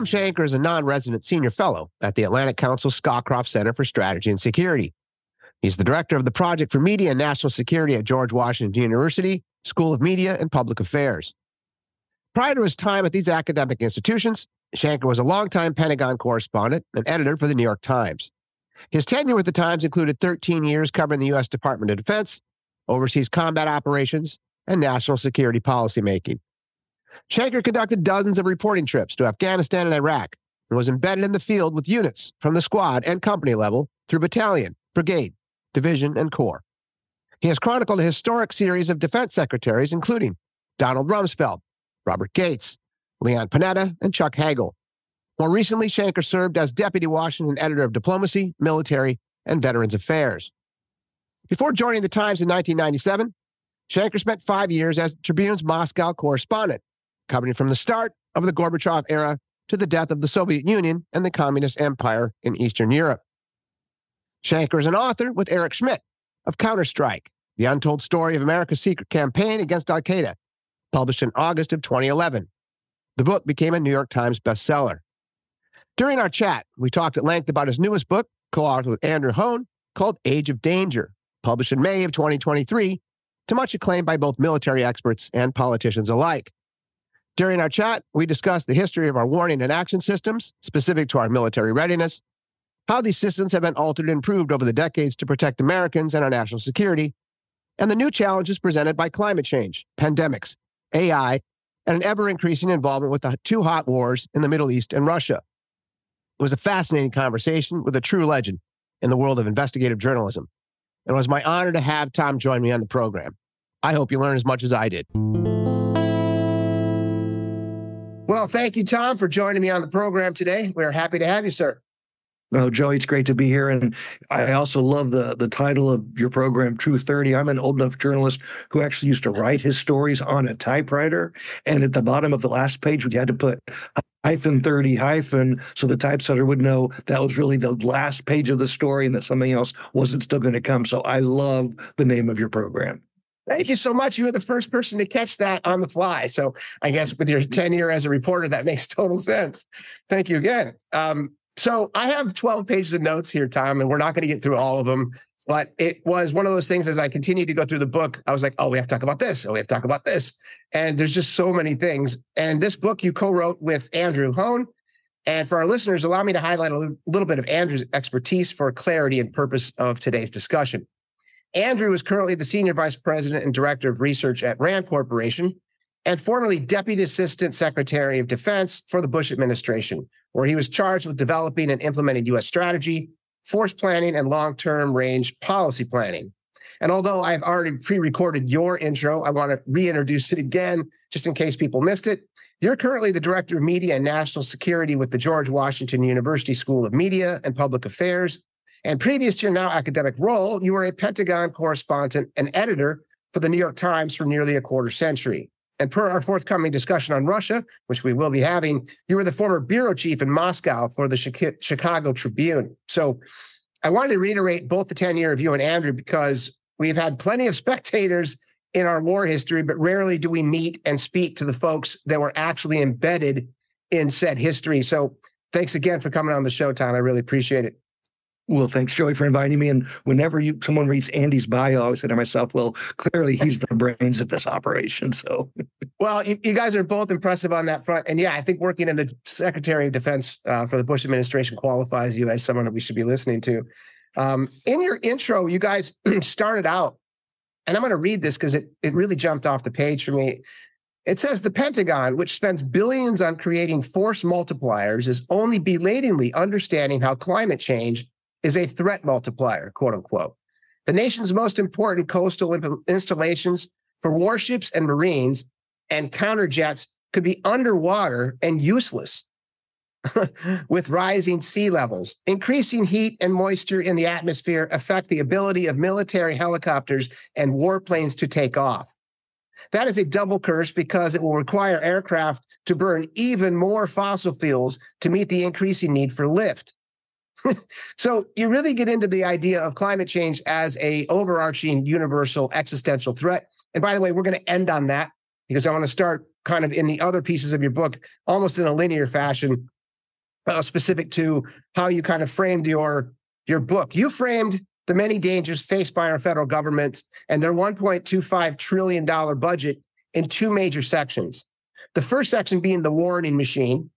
Thom Shanker is a non resident senior fellow at the Atlantic Council Scowcroft Center for Strategy and Security. He's the director of the Project for Media and National Security at George Washington University School of Media and Public Affairs. Prior to his time at these academic institutions, Shanker was a longtime Pentagon correspondent and editor for the New York Times. His tenure with the Times included 13 years covering the U.S. Department of Defense, overseas combat operations, and national security policymaking. Shanker conducted dozens of reporting trips to Afghanistan and Iraq and was embedded in the field with units from the squad and company level through battalion, brigade, division, and corps. He has chronicled a historic series of defense secretaries, including Donald Rumsfeld, Robert Gates, Leon Panetta, and Chuck Hagel. More recently, Shanker served as deputy Washington editor of diplomacy, military, and veterans affairs. Before joining the Times in 1997, Shanker spent five years as Tribune's Moscow correspondent, covering from the start of the Gorbachev era to the death of the Soviet Union and the Communist Empire in Eastern Europe. Shanker is an author with Eric Schmitt of Counterstrike, the untold story of America's secret campaign against Al Qaeda, published in August of 2011. The book became a New York Times bestseller. During our chat, we talked at length about his newest book, co authored with Andrew Hoehn, called Age of Danger, published in May of 2023, to much acclaim by both military experts and politicians alike. During our chat, we discussed the history of our warning and action systems specific to our military readiness, how these systems have been altered and improved over the decades to protect Americans and our national security, and the new challenges presented by climate change, pandemics, AI, and an ever increasing involvement with the two hot wars in the Middle East and Russia. It was a fascinating conversation with a true legend in the world of investigative journalism. And it was my honor to have Thom join me on the program. I hope you learn as much as I did. Well, thank you, Thom, for joining me on the program today. We're happy to have you, sir. Oh, Joey, it's great to be here. And I also love the the title of your program, True 30. I'm an old enough journalist who actually used to write his stories on a typewriter. And at the bottom of the last page, we had to put hyphen 30 hyphen so the typesetter would know that was really the last page of the story and that something else wasn't still going to come. So I love the name of your program. Thank you so much. You were the first person to catch that on the fly. So I guess with your tenure as a reporter, that makes total sense. Thank you again. Um, so I have 12 pages of notes here, Thom, and we're not going to get through all of them. But it was one of those things as I continued to go through the book, I was like, oh, we have to talk about this. Oh, we have to talk about this. And there's just so many things. And this book you co wrote with Andrew Hoehn. And for our listeners, allow me to highlight a little bit of Andrew's expertise for clarity and purpose of today's discussion. Andrew is currently the Senior Vice President and Director of Research at RAND Corporation and formerly Deputy Assistant Secretary of Defense for the Bush administration, where he was charged with developing and implementing U.S. strategy, force planning, and long term range policy planning. And although I've already pre recorded your intro, I want to reintroduce it again just in case people missed it. You're currently the Director of Media and National Security with the George Washington University School of Media and Public Affairs. And previous to your now academic role, you were a Pentagon correspondent and editor for the New York Times for nearly a quarter century. And per our forthcoming discussion on Russia, which we will be having, you were the former bureau chief in Moscow for the Chicago Tribune. So I wanted to reiterate both the tenure of you and Andrew because we've had plenty of spectators in our war history, but rarely do we meet and speak to the folks that were actually embedded in said history. So thanks again for coming on the show, Thom. I really appreciate it. Well, thanks, Joey, for inviting me. And whenever you someone reads Andy's bio, I always say to myself, well, clearly he's the brains of this operation. So, well, you, you, guys are both impressive on that front. And yeah, I think working in the Secretary of Defense uh, for the Bush administration qualifies you as someone that we should be listening to. Um, in your intro, you guys started out, and I'm going to read this because it, it really jumped off the page for me. It says the Pentagon, which spends billions on creating force multipliers, is only belatedly understanding how climate change is a threat multiplier, quote unquote. The nation's most important coastal installations for warships and Marines and counterjets could be underwater and useless with rising sea levels. Increasing heat and moisture in the atmosphere affect the ability of military helicopters and warplanes to take off. That is a double curse because it will require aircraft to burn even more fossil fuels to meet the increasing need for lift. So you really get into the idea of climate change as a overarching universal existential threat. And by the way, we're going to end on that because I want to start kind of in the other pieces of your book, almost in a linear fashion. uh, specific to how you kind of framed your your book. You framed the many dangers faced by our federal government and their 1.25 trillion dollar budget in two major sections. The first section being the warning machine,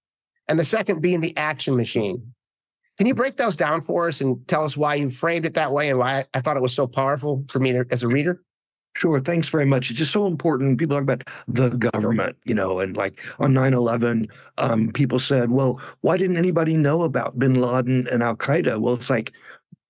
and the second being the action machine. Can you break those down for us and tell us why you framed it that way and why I thought it was so powerful for me to, as a reader? Sure. Thanks very much. It's just so important. People talk about the government, you know, and like on 9 11, um, people said, well, why didn't anybody know about bin Laden and Al Qaeda? Well, it's like,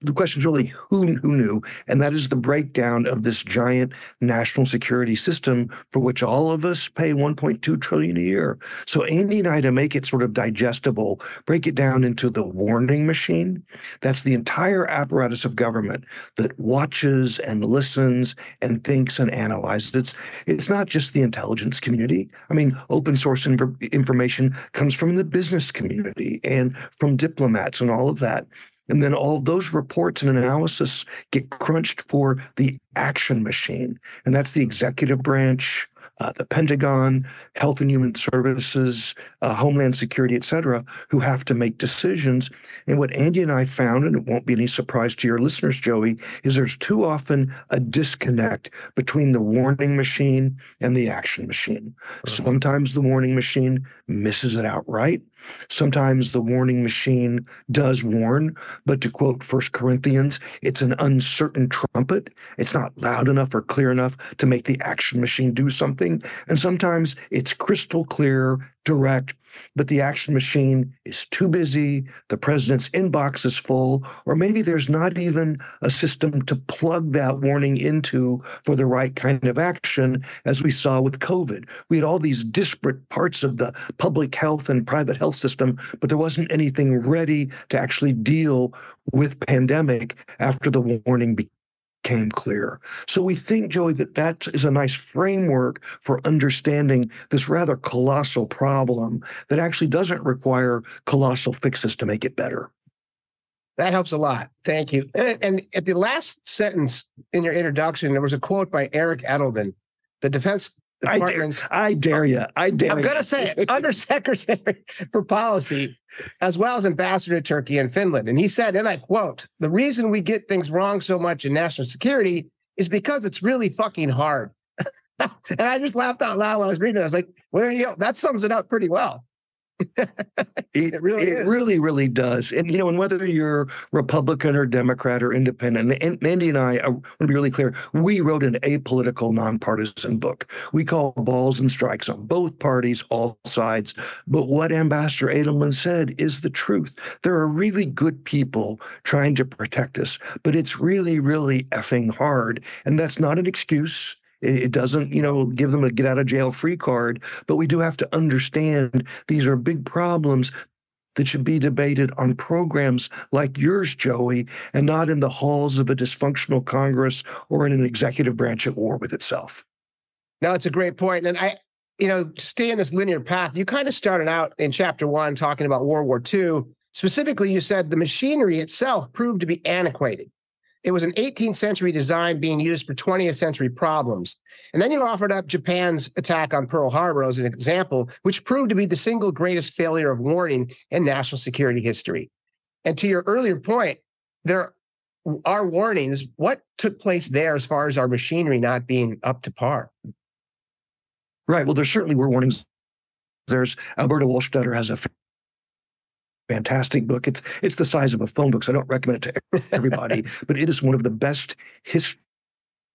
the question is really who who knew, and that is the breakdown of this giant national security system for which all of us pay 1.2 trillion a year. So Andy and I, to make it sort of digestible, break it down into the warning machine. That's the entire apparatus of government that watches and listens and thinks and analyzes. It's it's not just the intelligence community. I mean, open source inf- information comes from the business community and from diplomats and all of that. And then all those reports and analysis get crunched for the action machine. And that's the executive branch, uh, the Pentagon, Health and Human Services, uh, Homeland Security, et cetera, who have to make decisions. And what Andy and I found, and it won't be any surprise to your listeners, Joey, is there's too often a disconnect between the warning machine and the action machine. Sometimes the warning machine misses it outright. Sometimes the warning machine does warn, but to quote First Corinthians, it's an uncertain trumpet. It's not loud enough or clear enough to make the action machine do something. And sometimes it's crystal clear, direct, but the action machine is too busy, the president's inbox is full, or maybe there's not even a system to plug that warning into for the right kind of action, as we saw with COVID. We had all these disparate parts of the public health and private health system, but there wasn't anything ready to actually deal with pandemic after the warning came clear. So we think, Joey, that that is a nice framework for understanding this rather colossal problem that actually doesn't require colossal fixes to make it better. That helps a lot. Thank you. And, and at the last sentence in your introduction, there was a quote by Eric Edelman, the Defense. I dare, I dare you. I dare I'm going to say it, Undersecretary for Policy as well as ambassador to Turkey and Finland. And he said, and I quote, the reason we get things wrong so much in national security is because it's really fucking hard. and I just laughed out loud while I was reading it. I was like, well, you know, that sums it up pretty well. It really, it really, really does. And you know, and whether you're Republican or Democrat or Independent, and Andy and I, I want to be really clear. We wrote an apolitical, nonpartisan book. We call balls and strikes on both parties, all sides. But what Ambassador Edelman said is the truth. There are really good people trying to protect us, but it's really, really effing hard, and that's not an excuse. It doesn't, you know, give them a get out of jail free card, but we do have to understand these are big problems that should be debated on programs like yours, Joey, and not in the halls of a dysfunctional Congress or in an executive branch at war with itself. No, it's a great point. And I, you know, stay in this linear path. You kind of started out in chapter one talking about World War II. Specifically, you said the machinery itself proved to be antiquated. It was an 18th century design being used for 20th century problems. And then you offered up Japan's attack on Pearl Harbor as an example, which proved to be the single greatest failure of warning in national security history. And to your earlier point, there are warnings. What took place there as far as our machinery not being up to par? Right. Well, there certainly were warnings. There's Roberta Wohlstetter has a fantastic book. It's it's the size of a phone book, so I don't recommend it to everybody, but it is one of the best history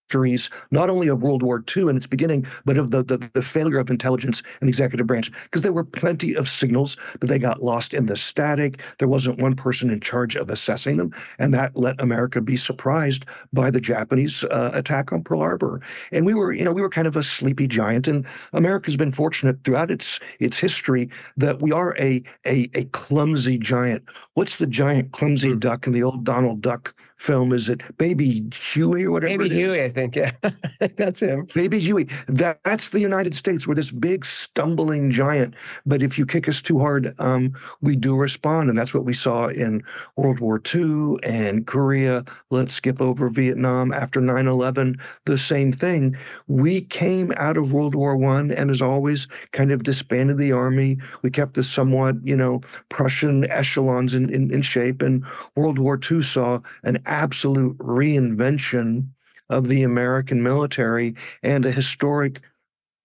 histories, not only of World War II and its beginning, but of the, the, the failure of intelligence in the executive branch. Because there were plenty of signals, but they got lost in the static. There wasn't one person in charge of assessing them. And that let America be surprised by the Japanese uh, attack on Pearl Harbor. And we were, you know, we were kind of a sleepy giant. And America's been fortunate throughout its its history that we are a a, a clumsy giant. What's the giant clumsy hmm. duck in the old Donald Duck film. Is it Baby Huey or whatever? Baby Huey, I think. Yeah, that's him. Baby Huey. That, that's the United States. We're this big stumbling giant. But if you kick us too hard, um, we do respond, and that's what we saw in World War II and Korea. Let's skip over Vietnam after 9/11. The same thing. We came out of World War One, and as always, kind of disbanded the army. We kept the somewhat, you know, Prussian echelons in, in, in shape. And World War II saw an absolute reinvention of the American military and a historic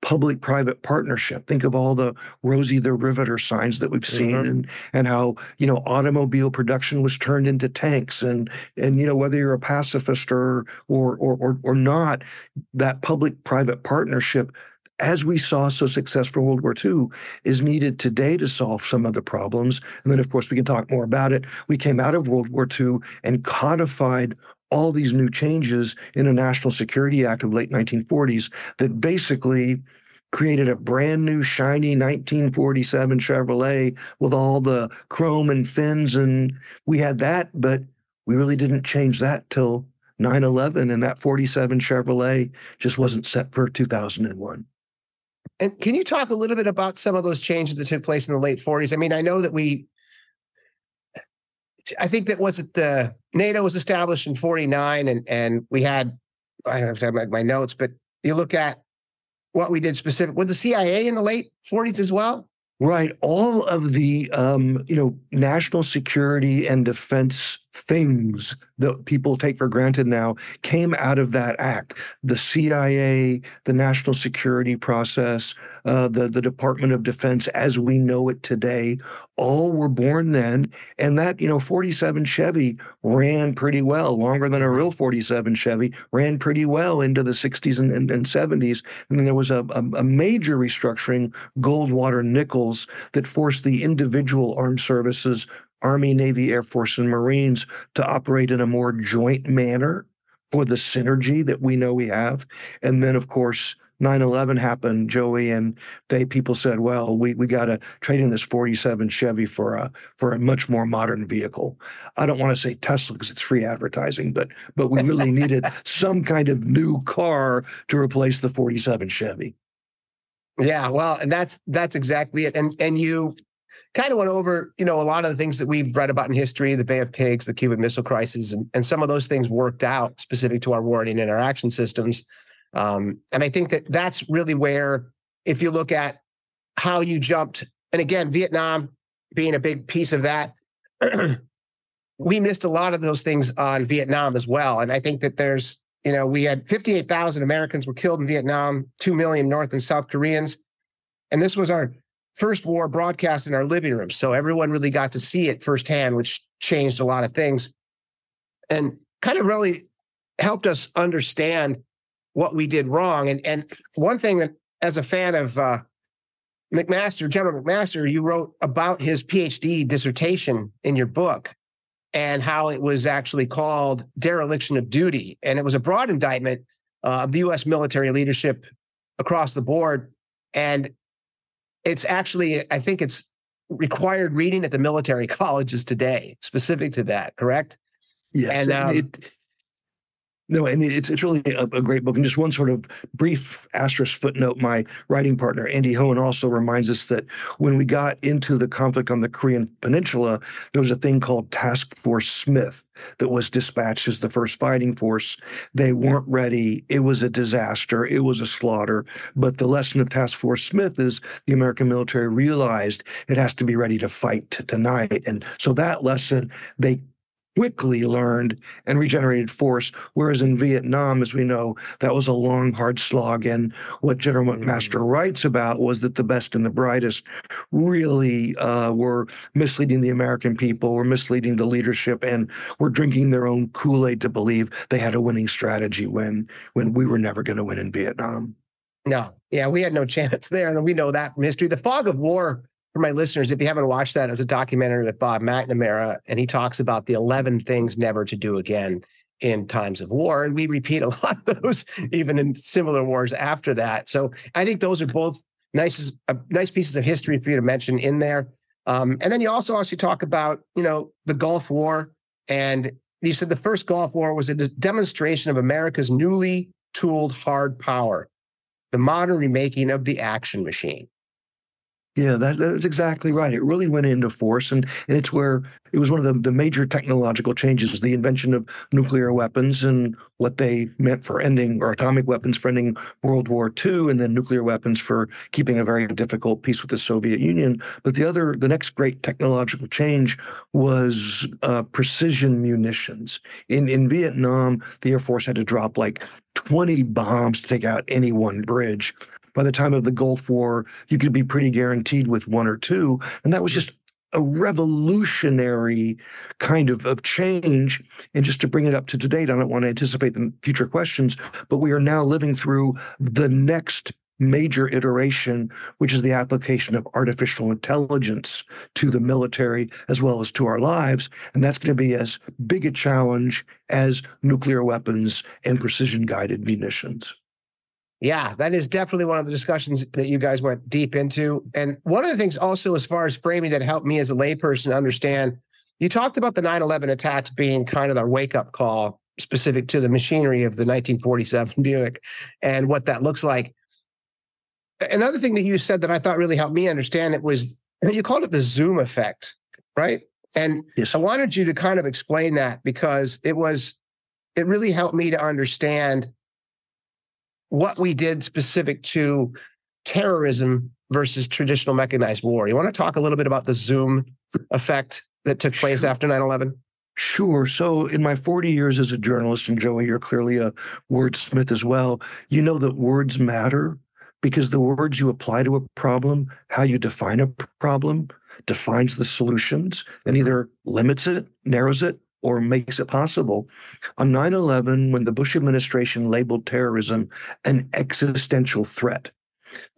public private partnership. Think of all the Rosie the Riveter signs that we've seen mm-hmm. and and how, you know, automobile production was turned into tanks and and you know whether you're a pacifist or or or or, or not, that public private partnership as we saw so successful World War II, is needed today to solve some of the problems. And then, of course, we can talk more about it. We came out of World War II and codified all these new changes in a National Security Act of late 1940s that basically created a brand new shiny 1947 Chevrolet with all the chrome and fins and we had that but we really didn't change that till 9/11 and that 47 Chevrolet just wasn't set for 2001 and can you talk a little bit about some of those changes that took place in the late 40s? I mean, I know that we, I think that was it the NATO was established in 49 and, and we had, I don't have my, my notes, but you look at what we did specific with the CIA in the late 40s as well. Right. All of the, um, you know, national security and defense things that people take for granted now came out of that act. The CIA, the national security process, uh, the, the Department of Defense as we know it today, all were born then. And that, you know, 47 Chevy ran pretty well, longer than a real 47 Chevy, ran pretty well into the 60s and, and, and 70s. And then there was a, a, a major restructuring, Goldwater Nichols, that forced the individual armed services Army, Navy, Air Force, and Marines to operate in a more joint manner for the synergy that we know we have. And then, of course, 9-11 happened, Joey, and they people said, well, we, we got to trade in this 47 Chevy for a for a much more modern vehicle. I don't want to say Tesla because it's free advertising, but but we really needed some kind of new car to replace the 47 Chevy. Yeah, well, and that's that's exactly it. And and you kind of went over, you know, a lot of the things that we've read about in history, the Bay of Pigs, the Cuban Missile Crisis, and, and some of those things worked out specific to our warning and our action systems. Um, and I think that that's really where, if you look at how you jumped, and again, Vietnam being a big piece of that, we missed a lot of those things on Vietnam as well. And I think that there's, you know, we had 58,000 Americans were killed in Vietnam, 2 million North and South Koreans. And this was our first war broadcast in our living room. So everyone really got to see it firsthand, which changed a lot of things and kind of really helped us understand what we did wrong. And, and one thing that, as a fan of uh, McMaster, General McMaster, you wrote about his PhD dissertation in your book and how it was actually called dereliction of duty. And it was a broad indictment uh, of the US military leadership across the board. And it's actually, I think it's required reading at the military colleges today, specific to that, correct? Yes. And um, it, no, and it's it's really a, a, great book. And just one sort of brief asterisk footnote: my writing partner Andy Hoehn also reminds us that when we got into the conflict on the Korean Peninsula, there was a thing called Task Force Smith that was dispatched as the first fighting force. They weren't ready. It was a disaster. It was a slaughter. But the lesson of Task Force Smith is the American military realized it has to be ready to fight tonight. And so that lesson they quickly learned and regenerated force. Whereas in Vietnam, as we know, that was a long, hard slog. And what General McMaster mm. writes about was that the best and the brightest really uh, were misleading the American people, were misleading the leadership, and were drinking their own Kool Aid to believe they had a winning strategy when when we were never going to win in Vietnam. No, yeah, we had no chance there, and we know that from history. The fog of war for my listeners, if you haven't watched that, as a documentary with Bob McNamara, and he talks about the 11 things never to do again in times of war. And we repeat a lot of those even in similar wars after that. So I think those are both nice, uh, nice pieces of history for you to mention in there. Um, and then you also also talk about, you know, the Gulf War and you said the first Gulf War was a demonstration of America's newly tooled hard power, the modern remaking of the action machine. Yeah, that, that's exactly right. It really went into force, and, and it's where it was one of the, the major technological changes the invention of nuclear weapons and what they meant for ending, or atomic weapons for ending World War II, and then nuclear weapons for keeping a very difficult peace with the Soviet Union. But the other, the next great technological change was uh, precision munitions. In, in Vietnam, the Air Force had to drop like 20 bombs to take out any one bridge by the time of the Gulf War, you could be pretty guaranteed with one or two. And that was just a revolutionary kind of, of change. And just to bring it up to date, I don't want to anticipate the future questions, but we are now living through the next major iteration, which is the application of artificial intelligence to the military as well as to our lives. And that's going to be as big a challenge as nuclear weapons and precision guided munitions. Yeah, that is definitely one of the discussions that you guys went deep into. And one of the things also, as far as framing that helped me as a layperson understand, you talked about the 9 11 attacks being kind of our wake up call specific to the machinery of the 1947 Buick and what that looks like. Another thing that you said that I thought really helped me understand it was you called it the Zoom effect, right? And yes. I wanted you to kind of explain that because it was, it really helped me to understand what we did specific to terrorism versus traditional mechanized war. You want to talk a little bit about the Zoom effect that took place sure. after 9 11? Sure. So, in my 40 years as a journalist, and Joey, you're clearly a wordsmith as well, you know that words matter because the words you apply to a problem, how you define a problem, defines the solutions and either limits it, narrows it, or makes it possible. On 9 11, when the Bush administration labeled terrorism an existential threat,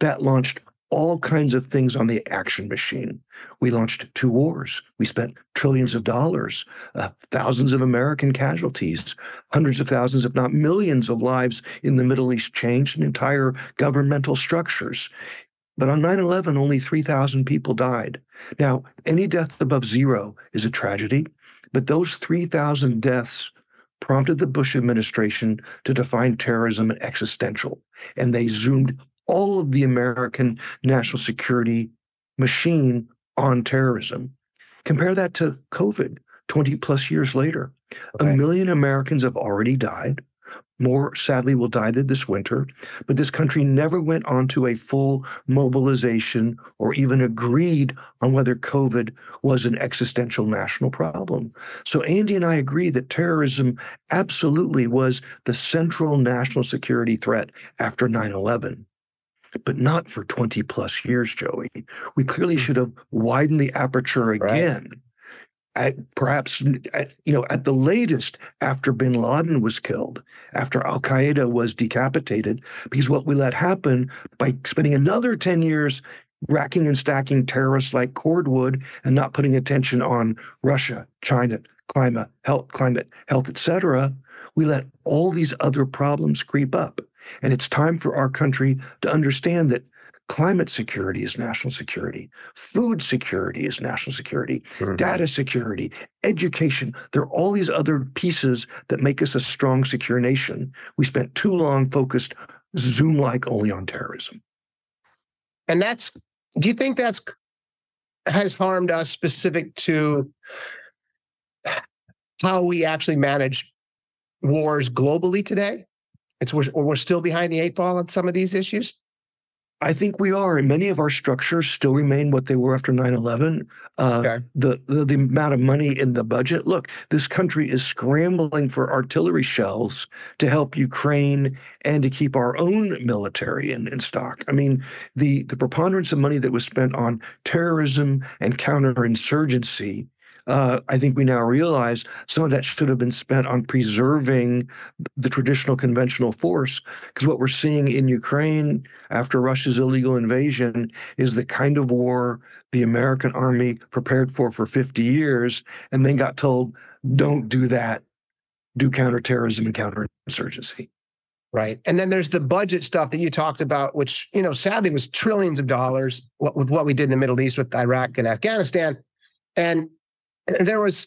that launched all kinds of things on the action machine. We launched two wars. We spent trillions of dollars, uh, thousands of American casualties, hundreds of thousands, if not millions, of lives in the Middle East changed, and entire governmental structures. But on 9 11, only 3,000 people died. Now, any death above zero is a tragedy. But those 3,000 deaths prompted the Bush administration to define terrorism as existential. And they zoomed all of the American national security machine on terrorism. Compare that to COVID 20 plus years later. Okay. A million Americans have already died. More sadly will die this winter, but this country never went on to a full mobilization or even agreed on whether COVID was an existential national problem. So Andy and I agree that terrorism absolutely was the central national security threat after 9 11 but not for 20 plus years, Joey. We clearly hmm. should have widened the aperture again. Right at perhaps at, you know at the latest after bin laden was killed after al-qaeda was decapitated because what we let happen by spending another 10 years racking and stacking terrorists like cordwood and not putting attention on russia china climate health climate health etc we let all these other problems creep up. And it's time for our country to understand that Climate security is national security. Food security is national security. Mm-hmm. Data security, education. There are all these other pieces that make us a strong, secure nation. We spent too long focused Zoom like only on terrorism. And that's, do you think that's has harmed us specific to how we actually manage wars globally today? It's we're, we're still behind the eight ball on some of these issues. I think we are, and many of our structures still remain what they were after 9 11. Uh, okay. the, the, the amount of money in the budget. Look, this country is scrambling for artillery shells to help Ukraine and to keep our own military in, in stock. I mean, the, the preponderance of money that was spent on terrorism and counterinsurgency uh, I think we now realize some of that should have been spent on preserving the traditional conventional force. Because what we're seeing in Ukraine after Russia's illegal invasion is the kind of war the American army prepared for for 50 years and then got told, don't do that, do counterterrorism and counterinsurgency. Right. And then there's the budget stuff that you talked about, which, you know, sadly was trillions of dollars with what we did in the Middle East with Iraq and Afghanistan. And there was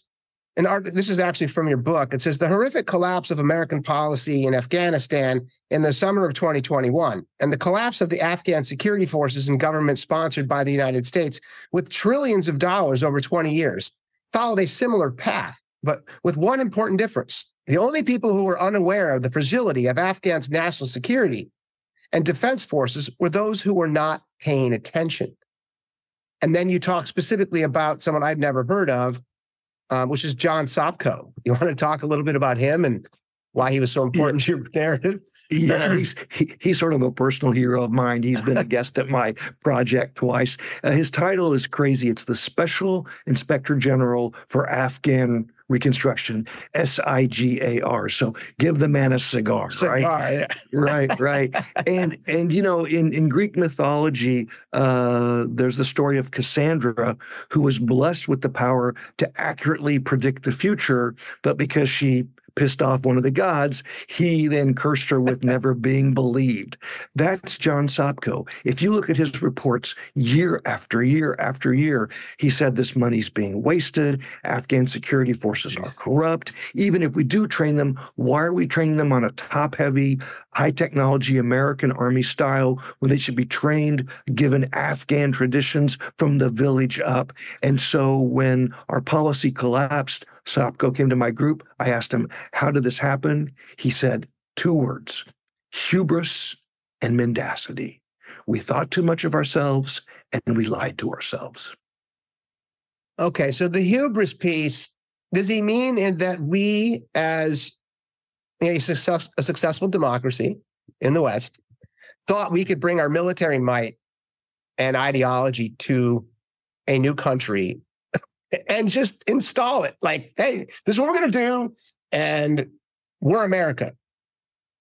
and this is actually from your book. It says the horrific collapse of American policy in Afghanistan in the summer of 2021 and the collapse of the Afghan security forces and government sponsored by the United States with trillions of dollars over 20 years followed a similar path, but with one important difference. The only people who were unaware of the fragility of Afghan's national security and defense forces were those who were not paying attention. And then you talk specifically about someone I've never heard of, um, which is John Sopko. You want to talk a little bit about him and why he was so important yeah. to your narrative? Yeah, he's he, he's sort of a personal hero of mine. He's been a guest at my project twice. Uh, his title is crazy. It's the Special Inspector General for Afghan Reconstruction, S I G A R. So give the man a cigar, cigar right? Yeah. right, right. And and you know, in in Greek mythology, uh, there's the story of Cassandra, who was blessed with the power to accurately predict the future, but because she pissed off one of the gods, he then cursed her with never being believed. That's John Sopko. If you look at his reports year after year after year, he said this money's being wasted. Afghan security forces are corrupt. Even if we do train them, why are we training them on a top heavy, high technology American army style when they should be trained given Afghan traditions from the village up? And so when our policy collapsed, Sopko came to my group. I asked him, How did this happen? He said, Two words hubris and mendacity. We thought too much of ourselves and we lied to ourselves. Okay, so the hubris piece, does he mean in that we, as a, success, a successful democracy in the West, thought we could bring our military might and ideology to a new country and just install it. Like, hey, this is what we're going to do. And we're America.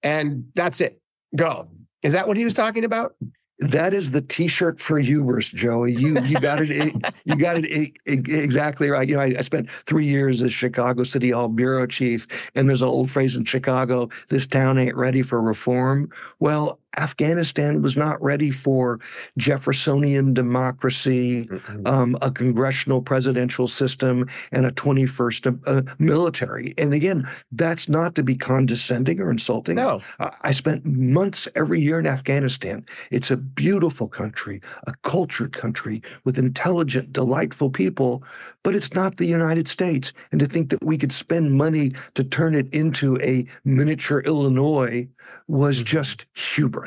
And that's it. Go. Is that what he was talking about? That is the T-shirt for hubris, Joey. You you got it. you got it exactly right. You know, I, I, spent three years as Chicago City Hall bureau chief, and there's an old phrase in Chicago: "This town ain't ready for reform." Well, Afghanistan was not ready for Jeffersonian democracy, mm-hmm. um, a congressional presidential system, and a 21st uh, military. And again, that's not to be condescending or insulting. No. I spent months every year in Afghanistan. It's a beautiful country, a cultured country with intelligent, delightful people, but it's not the United States. And to think that we could spend money to turn it into a miniature Illinois was mm-hmm. just hubris.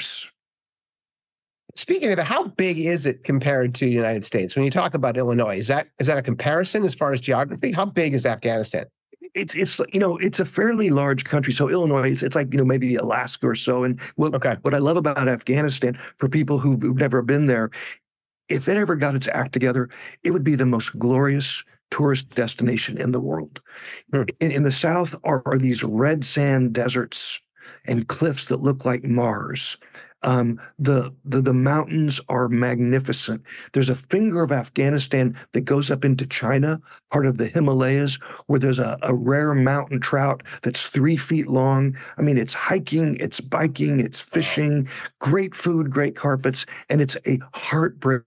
Speaking of that, how big is it compared to the United States? When you talk about Illinois, is that is that a comparison as far as geography? How big is Afghanistan? It's it's you know it's a fairly large country. So Illinois, it's, it's like you know maybe Alaska or so. And what okay. what I love about Afghanistan for people who've, who've never been there, if it ever got its act together, it would be the most glorious tourist destination in the world. Hmm. In, in, the south are, are these red sand deserts and cliffs that look like Mars. Um, the, the the mountains are magnificent. There's a finger of Afghanistan that goes up into China, part of the Himalayas, where there's a, a rare mountain trout that's three feet long. I mean, it's hiking, it's biking, it's fishing, great food, great carpets, and it's a heartbreak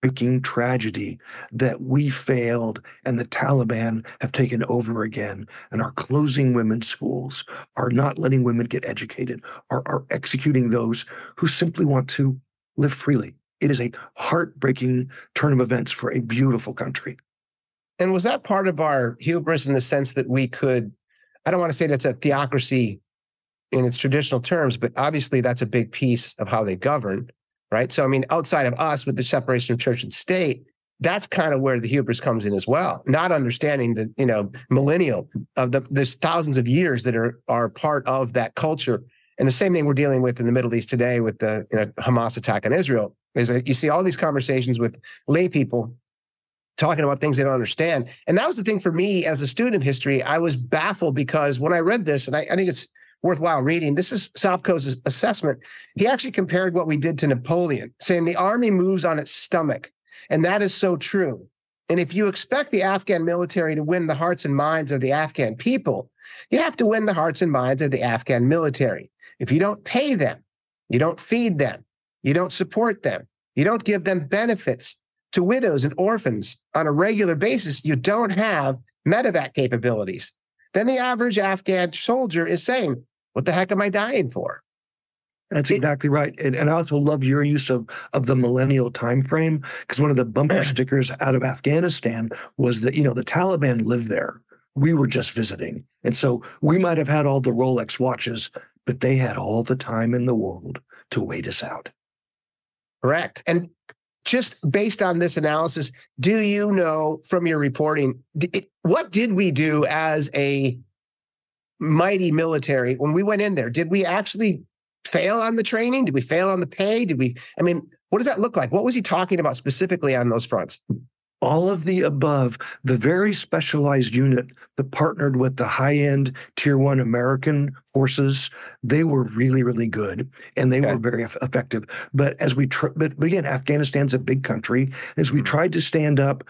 breaking tragedy that we failed and the Taliban have taken over again and are closing women's schools, are not letting women get educated, are, are executing those who simply want to live freely. It is a heartbreaking turn of events for a beautiful country. And was that part of our hubris in the sense that we could, I don't want to say that's a theocracy in its traditional terms, but obviously that's a big piece of how they govern right? So, I mean, outside of us with the separation of church and state, that's kind of where the hubris comes in as well. Not understanding the, you know, millennial of the there's thousands of years that are are part of that culture. And the same thing we're dealing with in the Middle East today with the you know, Hamas attack on Israel is that you see all these conversations with lay people talking about things they don't understand. And that was the thing for me as a student of history. I was baffled because when I read this, and I, I think it's worthwhile reading. This is Sopko's assessment. He actually compared what we did to Napoleon, saying the army moves on its stomach. And that is so true. And if you expect the Afghan military to win the hearts and minds of the Afghan people, you have to win the hearts and minds of the Afghan military. If you don't pay them, you don't feed them, you don't support them, you don't give them benefits to widows and orphans on a regular basis, you don't have medevac capabilities, then the average Afghan soldier is saying, What the heck am I dying for? That's exactly right. And, and I also love your use of, of the millennial time frame because one of the bumper stickers out of Afghanistan was that, you know, the Taliban lived there. We were just visiting. And so we might have had all the Rolex watches, but they had all the time in the world to wait us out. Correct. And just based on this analysis, do you know from your reporting, what did we do as a mighty military when we went in there? Did we actually fail on the training? Did we fail on the pay? Did we, I mean, what does that look like? What was he talking about specifically on those fronts? All of the above, the very specialized unit that partnered with the high end tier one American forces, they were really, really good and they okay. were very effective. But as we, tr- but, but again, Afghanistan's a big country. As we mm-hmm. tried to stand up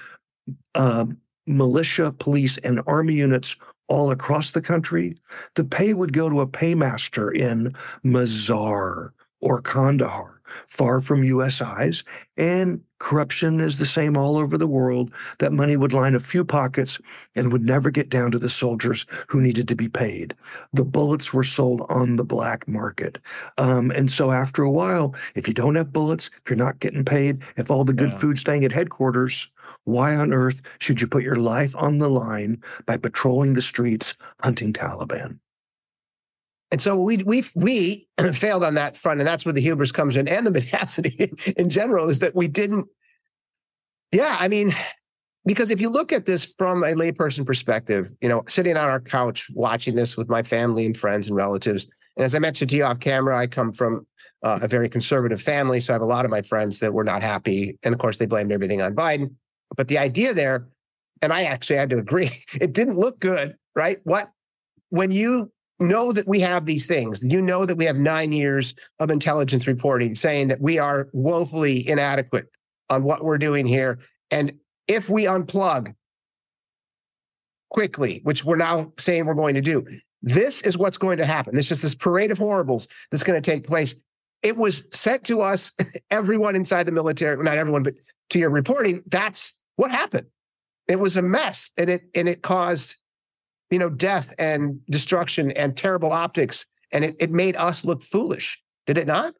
uh, militia, police, and army units all across the country, the pay would go to a paymaster in Mazar or Kandahar far from US eyes, and corruption is the same all over the world. That money would line a few pockets and would never get down to the soldiers who needed to be paid. The bullets were sold on the black market. Um, and so after a while, if you don't have bullets, if you're not getting paid, if all the good yeah. food's staying at headquarters, why on earth should you put your life on the line by patrolling the streets hunting Taliban? And so we we we failed on that front, and that's where the hubris comes in, and the mendacity in general is that we didn't. Yeah, I mean, because if you look at this from a layperson perspective, you know, sitting on our couch watching this with my family and friends and relatives, and as I mentioned to you off camera, I come from uh, a very conservative family, so I have a lot of my friends that were not happy, and of course they blamed everything on Biden. But the idea there, and I actually had to agree, it didn't look good, right? What when you know that we have these things. You know that we have nine years of intelligence reporting saying that we are woefully inadequate on what we're doing here. And if we unplug quickly, which we're now saying we're going to do, this is what's going to happen. This is this parade of horribles that's going to take place. It was sent to us, everyone inside the military, not everyone, but to your reporting, that's what happened. It was a mess and it and it caused you know, death and destruction and terrible optics. And it, it made us look foolish, did it not?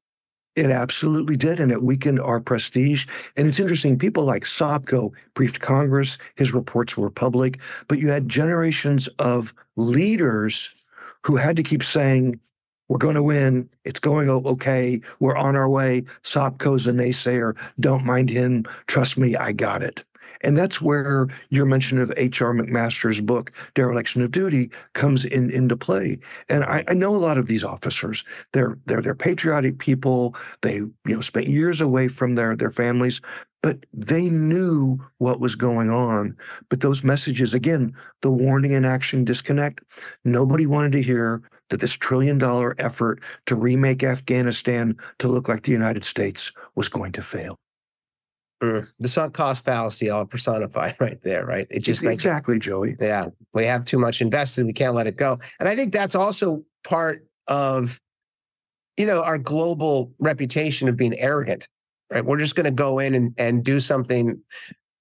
It absolutely did, and it weakened our prestige. And it's interesting, people like Sopko briefed Congress, his reports were public, but you had generations of leaders who had to keep saying, we're going to win. It's going okay. We're on our way. Sopko's a naysayer. Don't mind him. Trust me, I got it. And that's where your mention of H.R. McMaster's book, Dereliction of Duty, comes in into play. And I, I, know a lot of these officers. They're they're they're patriotic people. They you know spent years away from their their families, but they knew what was going on. But those messages, again, the warning and action disconnect. Nobody wanted to hear that this trillion dollar effort to remake Afghanistan to look like the United States was going to fail. Mm, the sunk cost fallacy all personified right there, right? It just exactly, like, Joey. Yeah, we have too much invested, we can't let it go. And I think that's also part of, you know, our global reputation of being arrogant. Right, we're just going to go in and, and do something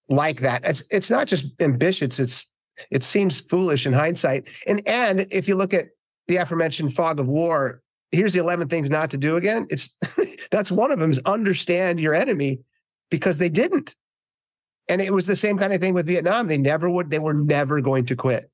like that. It's it's not just ambitious. It's it seems foolish in hindsight. And and if you look at the aforementioned fog of war, here's the 11 things not to do again. It's that's one of them is understand your enemy because they didn't. And it was the same kind of thing with Vietnam. They never would, they were never going to quit.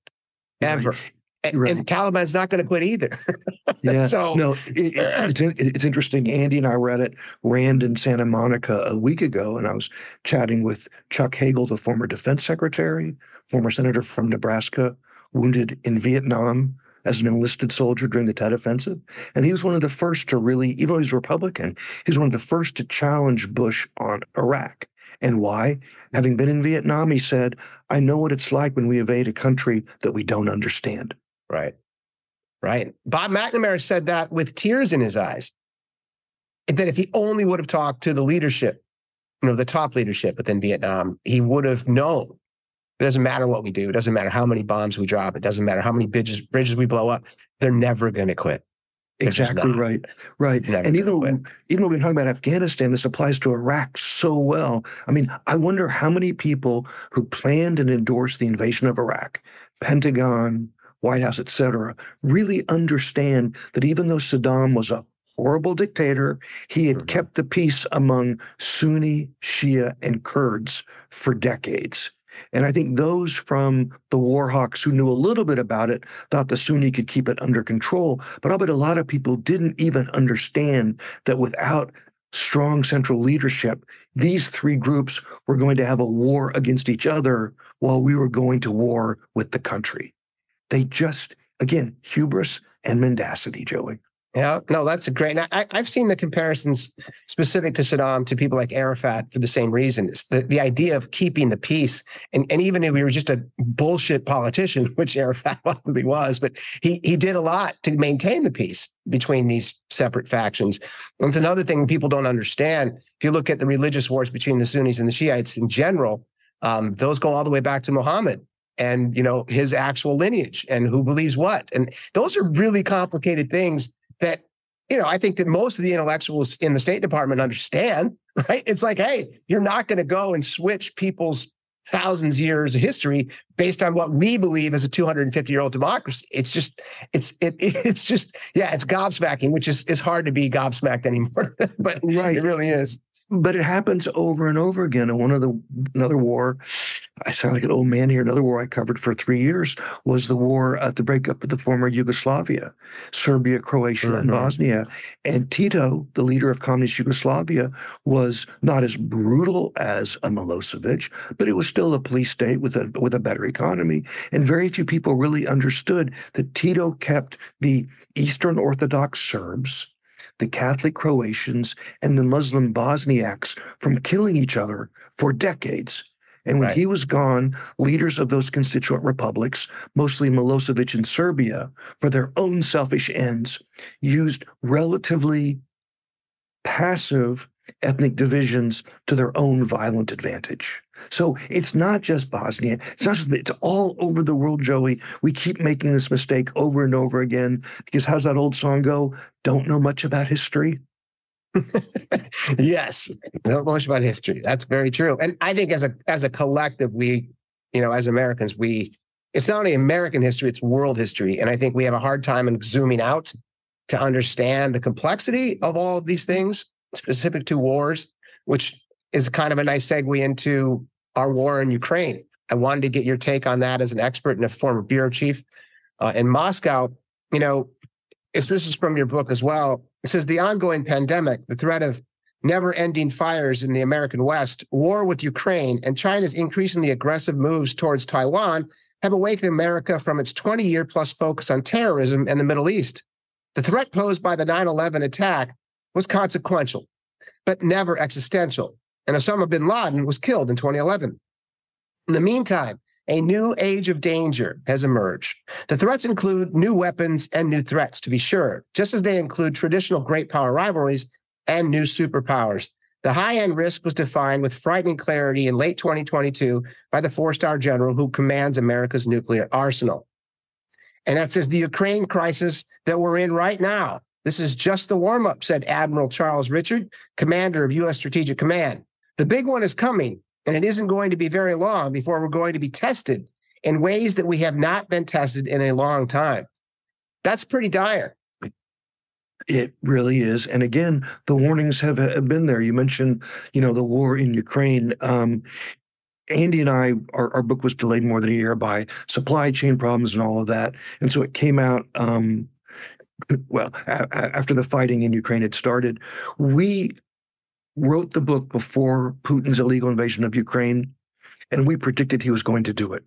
Ever. Right. And, right. and, Taliban's not going to quit either. yeah. So no, it, it's it's interesting. Andy and I were at Rand in Santa Monica a week ago, and I was chatting with Chuck Hagel, the former defense secretary, former senator from Nebraska, wounded in Vietnam, as an enlisted soldier during the Tet Offensive. And he was one of the first to really, even though he's Republican, he was one of the first to challenge Bush on Iraq. And why? Having been in Vietnam, he said, I know what it's like when we invade a country that we don't understand. Right. Right. Bob McNamara said that with tears in his eyes. That if he only would have talked to the leadership, you know, the top leadership within Vietnam, he would have known it doesn't matter what we do. It doesn't matter how many bombs we drop. It doesn't matter how many bridges, bridges we blow up. They're never going to quit. Exactly right. Right. And even, even when we're talking about Afghanistan, this applies to Iraq so well. I mean, I wonder how many people who planned and endorsed the invasion of Iraq, Pentagon, White House, et cetera, really understand that even though Saddam was a horrible dictator, he had mm-hmm. kept the peace among Sunni, Shia, and Kurds for decades. And I think those from the war hawks who knew a little bit about it thought the Sunni could keep it under control. But I'll bet a lot of people didn't even understand that without strong central leadership, these three groups were going to have a war against each other while we were going to war with the country. They just, again, hubris and mendacity, Joey. Yeah, no, that's a great. I, have seen the comparisons specific to Saddam to people like Arafat for the same reason. It's the, the idea of keeping the peace. And, and even if he was just a bullshit politician, which Arafat probably was, but he, he did a lot to maintain the peace between these separate factions. And it's another thing people don't understand. If you look at the religious wars between the Sunnis and the Shiites in general, um, those go all the way back to Muhammad and you know his actual lineage and who believes what. And those are really complicated things that you know, I think that most of the intellectuals in the State Department understand, right? It's like, hey, you're not going to go and switch people's thousands of years of history based on what we believe as a 250 year old democracy. It's just, it's, it, it's just, yeah, it's gobsmacking, which is, is hard to be gobsmacked anymore, but right. it really is but it happens over and over again. And one of the another war, I sound like an old man here. Another war I covered for three years was the war at the breakup of the former Yugoslavia, Serbia, Croatia, mm-hmm. and Bosnia. And Tito, the leader of communist Yugoslavia, was not as brutal as a Milosevic, but it was still a police state with a with a better economy. And very few people really understood that Tito kept the Eastern Orthodox Serbs the Catholic Croatians and the Muslim Bosniaks from killing each other for decades. And when right. he was gone, leaders of those constituent republics, mostly Milosevic in Serbia, for their own selfish ends, used relatively passive ethnic divisions to their own violent advantage. So it's not just Bosnia. It's not just, it's all over the world, Joey. We keep making this mistake over and over again because how's that old song go? Don't know much about history. yes, don't know much about history. That's very true. And I think as a as a collective, we, you know, as Americans, we it's not only American history, it's world history. And I think we have a hard time in zooming out to understand the complexity of all of these things specific to wars, which is kind of a nice segue into our war in Ukraine. I wanted to get your take on that as an expert and a former bureau chief uh, in Moscow. You know, if this is from your book as well, it says the ongoing pandemic, the threat of never ending fires in the American West, war with Ukraine, and China's increasingly aggressive moves towards Taiwan have awakened America from its 20 year plus focus on terrorism in the Middle East. The threat posed by the 9 11 attack was consequential, but never existential and Osama bin Laden was killed in 2011. In the meantime, a new age of danger has emerged. The threats include new weapons and new threats, to be sure, just as they include traditional great power rivalries and new superpowers. The high end risk was defined with frightening clarity in late 2022 by the four star general who commands America's nuclear arsenal. And that says the Ukraine crisis that we're in right now. This is just the warm up, said Admiral Charles Richard, commander of U.S. Strategic Command. The big one is coming, and it isn't going to be very long before we're going to be tested in ways that we have not been tested in a long time. That's pretty dire. It really is. And again, the warnings have, have been there. You mentioned, you know, the war in Ukraine. Um, Andy and I, our, our, book was delayed more than a year by supply chain problems and all of that. And so it came out, um, well, a- after the fighting in Ukraine had started. We wrote the book before Putin's illegal invasion of Ukraine, and we predicted he was going to do it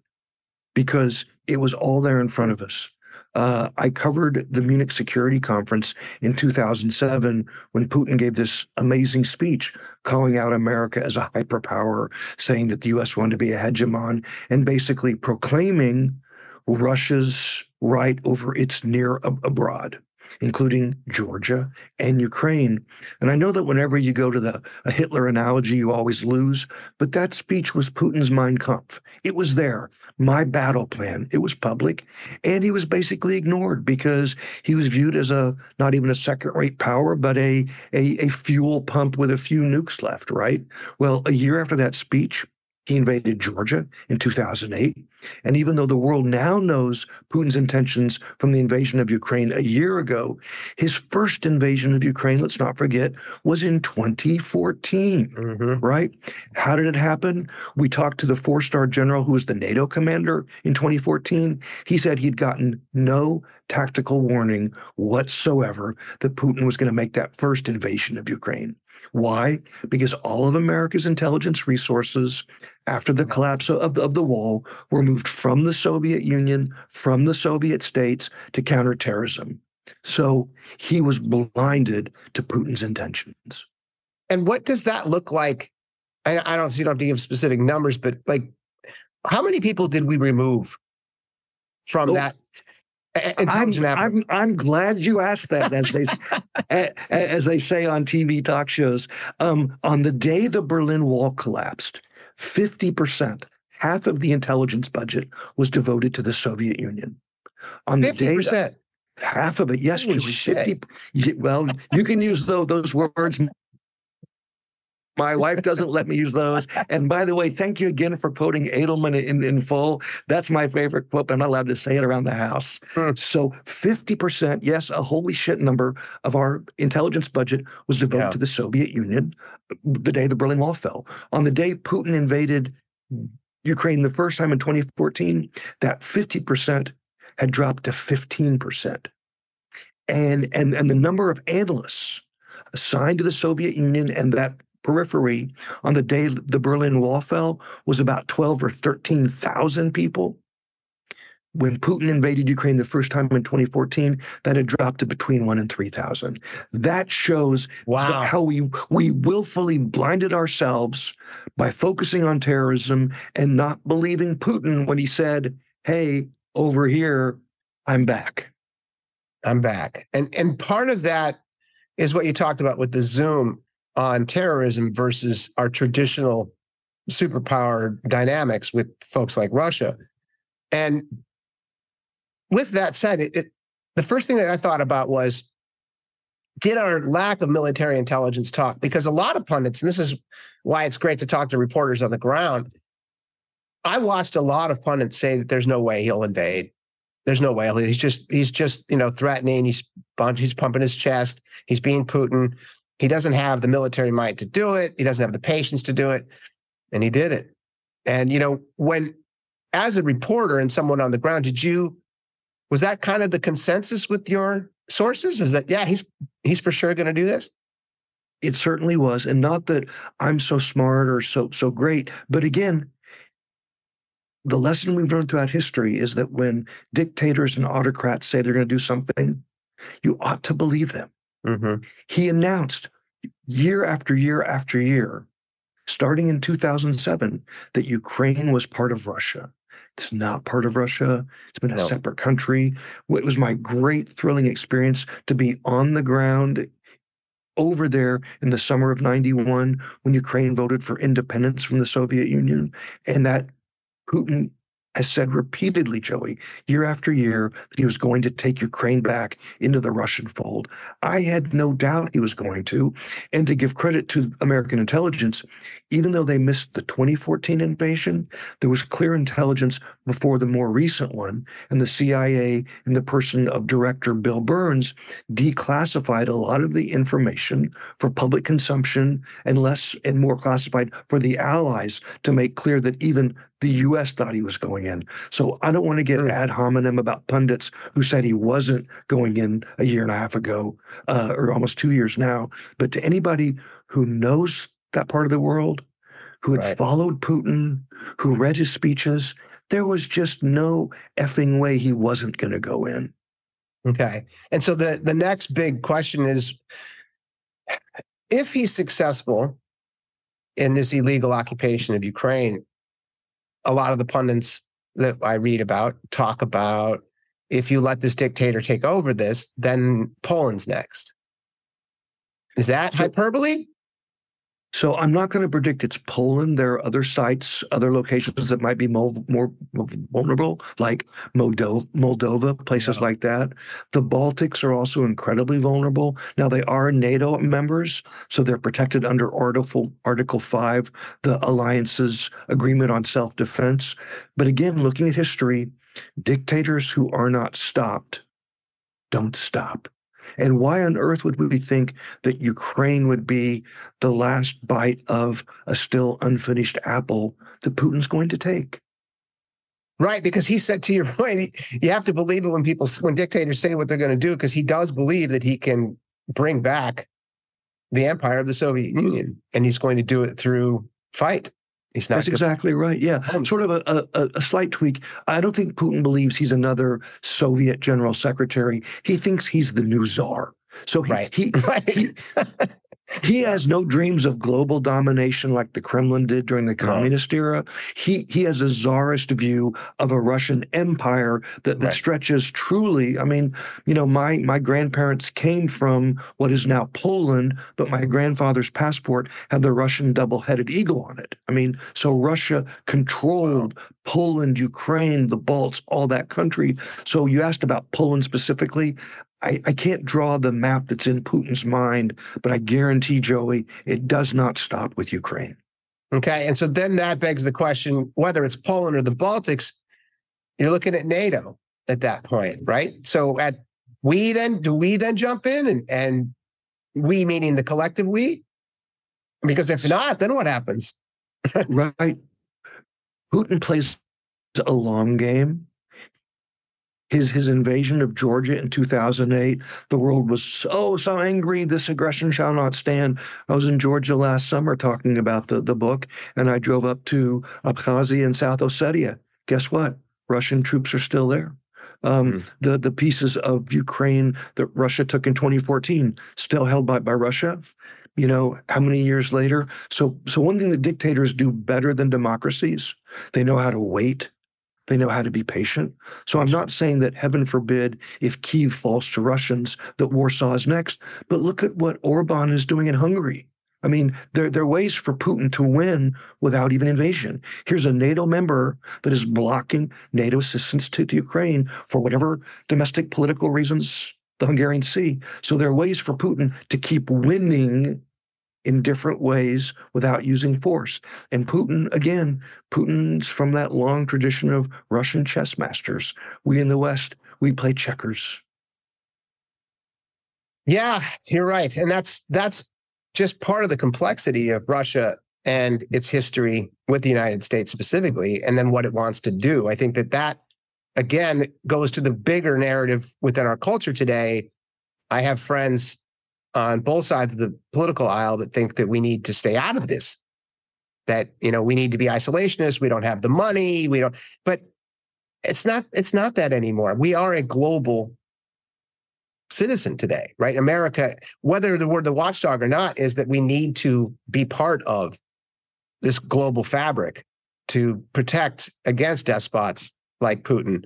because it was all there in front of us. Uh, I covered the Munich Security Conference in 2007 when Putin gave this amazing speech calling out America as a hyperpower, saying that the US wanted to be a hegemon, and basically proclaiming Russia's right over its near ab- abroad. Including Georgia and Ukraine. And I know that whenever you go to the a Hitler analogy, you always lose, but that speech was Putin's Mein Kampf. It was there, my battle plan. It was public, and he was basically ignored because he was viewed as a not even a second-rate power, but a, a, a fuel pump with a few nukes left, right? Well, a year after that speech, he invaded Georgia in 2008. And even though the world now knows Putin's intentions from the invasion of Ukraine a year ago, his first invasion of Ukraine, let's not forget, was in 2014, mm-hmm. right? How did it happen? We talked to the four star general who was the NATO commander in 2014. He said he'd gotten no tactical warning whatsoever that Putin was going to make that first invasion of Ukraine. Why? Because all of America's intelligence resources after the collapse of, of the wall were moved from the Soviet Union, from the Soviet states to counterterrorism. So he was blinded to Putin's intentions. And what does that look like? I, I don't you don't have to give specific numbers, but like how many people did we remove from oh, that I'm, I'm, I'm, glad you asked that, as they as they say on TV talk shows. Um, on the day the Berlin Wall collapsed, fifty percent, half of the intelligence budget was devoted to the Soviet Union. On the 50%. day half of it, yes, Holy 50, well, you can use those words my wife doesn't let me use those. And by the way, thank you again for quoting Edelman in, in full. That's my favorite quote, but I'm not allowed to say it around the house. Mm. So 50%, yes, a holy shit number of our intelligence budget was devoted yeah. to the Soviet Union the day the Berlin Wall fell. On the day Putin invaded Ukraine the first time in 2014, that 50% had dropped to 15%. And, and, and the number of analysts assigned to the Soviet Union and that periphery on the day the Berlin Wall fell was about 12 or 13,000 people. When Putin invaded Ukraine the first time in 2014, that had dropped to between one and 3,000. That shows wow. how we, we willfully blinded ourselves by focusing on terrorism and not believing Putin when he said, Hey, over here, I'm back. I'm back. And and part of that is what you talked about with the Zoom on terrorism versus our traditional superpower dynamics with folks like Russia. And with that said, it, it, the first thing that I thought about was did our lack of military intelligence talk? Because a lot of pundits, and this is why it's great to talk to reporters on the ground. I watched a lot of pundits say that there's no way he'll invade. There's no way he's just he's just you know threatening. He's he's pumping his chest. He's being Putin. He doesn't have the military might to do it. He doesn't have the patience to do it. And he did it. And, you know, when, as a reporter and someone on the ground, did you, was that kind of the consensus with your sources? Is that, yeah, he's, he's for sure going to do this? It certainly was. And not that I'm so smart or so, so great, but again, the lesson we've learned throughout history is that when dictators and autocrats say they're going to do something, you ought to believe them. Mm-hmm. He announced year after year after year, starting in 2007, that Ukraine was part of Russia. It's not part of Russia. It's been a no. separate country. It was my great, thrilling experience to be on the ground over there in the summer of 91 when Ukraine voted for independence from the Soviet Union and that Putin has said repeatedly, Joey, year after year, that he was going to take Ukraine back into the Russian fold. I had no doubt he was going to. And to give credit to American intelligence, even though they missed the 2014 invasion, there was clear intelligence before the more recent one. And the CIA, in the person of Director Bill Burns, declassified a lot of the information for public consumption and less and more classified for the allies to make clear that even the US thought he was going in. So I don't want to get mm. ad hominem about pundits who said he wasn't going in a year and a half ago, uh, or almost two years now. But to anybody who knows that part of the world, who had right. followed Putin, who read his speeches, there was just no effing way he wasn't going to go in. Okay. And so the, the next big question is if he's successful in this illegal occupation of Ukraine, a lot of the pundits that I read about talk about if you let this dictator take over this, then Poland's next. Is that hyperbole? So I'm not going to predict it's Poland. There are other sites, other locations that might be more, more vulnerable, like Moldova, Moldova places yeah. like that. The Baltics are also incredibly vulnerable. Now they are NATO members, so they're protected under Article Article Five, the alliance's agreement on self-defense. But again, looking at history, dictators who are not stopped don't stop. And why on earth would we think that Ukraine would be the last bite of a still unfinished apple that Putin's going to take? Right, because he said to your point, you have to believe it when people, when dictators say what they're going to do, because he does believe that he can bring back the empire of the Soviet Union, and he's going to do it through fight. He's not That's exactly right. Yeah. Sort of a, a, a, slight tweak. I don't think Putin believes he's another Soviet general secretary. He thinks he's the new czar. So he, right. he, he, he has no dreams of global domination like the Kremlin did during the communist era. He he has a czarist view of a Russian empire that, that right. stretches truly. I mean, you know, my my grandparents came from what is now Poland, but my grandfather's passport had the Russian double-headed eagle on it. I mean, so Russia controlled. Poland, Ukraine, the Balts, all that country. So you asked about Poland specifically. I, I can't draw the map that's in Putin's mind, but I guarantee, Joey, it does not stop with Ukraine. Okay. And so then that begs the question whether it's Poland or the Baltics, you're looking at NATO at that point, right? So at we then do we then jump in and and we meaning the collective we? Because if not, then what happens? right. Putin plays a long game his his invasion of Georgia in 2008, the world was so so angry. This aggression shall not stand. I was in Georgia last summer talking about the the book, and I drove up to Abkhazia and South Ossetia. Guess what? Russian troops are still there. Um, mm. The the pieces of Ukraine that Russia took in 2014 still held by by Russia. You know how many years later? So so one thing that dictators do better than democracies, they know how to wait they know how to be patient. So I'm not saying that, heaven forbid, if Kiev falls to Russians, that Warsaw is next. But look at what Orban is doing in Hungary. I mean, there, there are ways for Putin to win without even invasion. Here's a NATO member that is blocking NATO assistance to, to Ukraine for whatever domestic political reasons the Hungarians see. So there are ways for Putin to keep winning in different ways without using force. And Putin, again, Putin's from that long tradition of Russian chess masters. We in the West, we play checkers. Yeah, you're right. And that's that's just part of the complexity of Russia and its history with the United States specifically, and then what it wants to do. I think that that, again, goes to the bigger narrative within our culture today. I have friends on both sides of the political aisle that think that we need to stay out of this. That you know we need to be isolationists. We don't have the money. We don't. But it's not. It's not that anymore. We are a global citizen today, right? America, whether the word the watchdog or not, is that we need to be part of this global fabric to protect against despots like Putin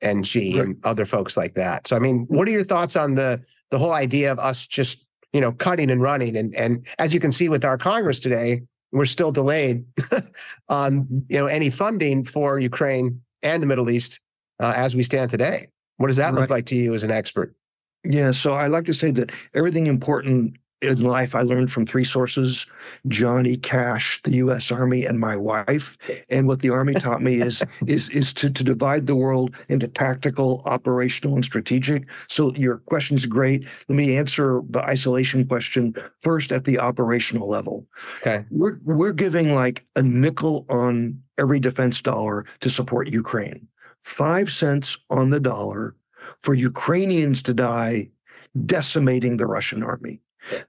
and Xi right. and other folks like that. So, I mean, what are your thoughts on the the whole idea of us just you know cutting and running. And and as you can see with our congress today we're still delayed on you know any funding for ukraine and the middle east uh, as we stand today. What does that right. look like to you as an expert? Yeah so i like to say that everything important in life I learned from three sources Johnny Cash, the US Army, and my wife. And what the Army taught me is is is to, to divide the world into tactical, operational, and strategic. So your question is great. Let me answer the isolation question first at the operational level. Okay. We're we're giving like a nickel on every defense dollar to support Ukraine. Five cents on the dollar for Ukrainians to die decimating the Russian army.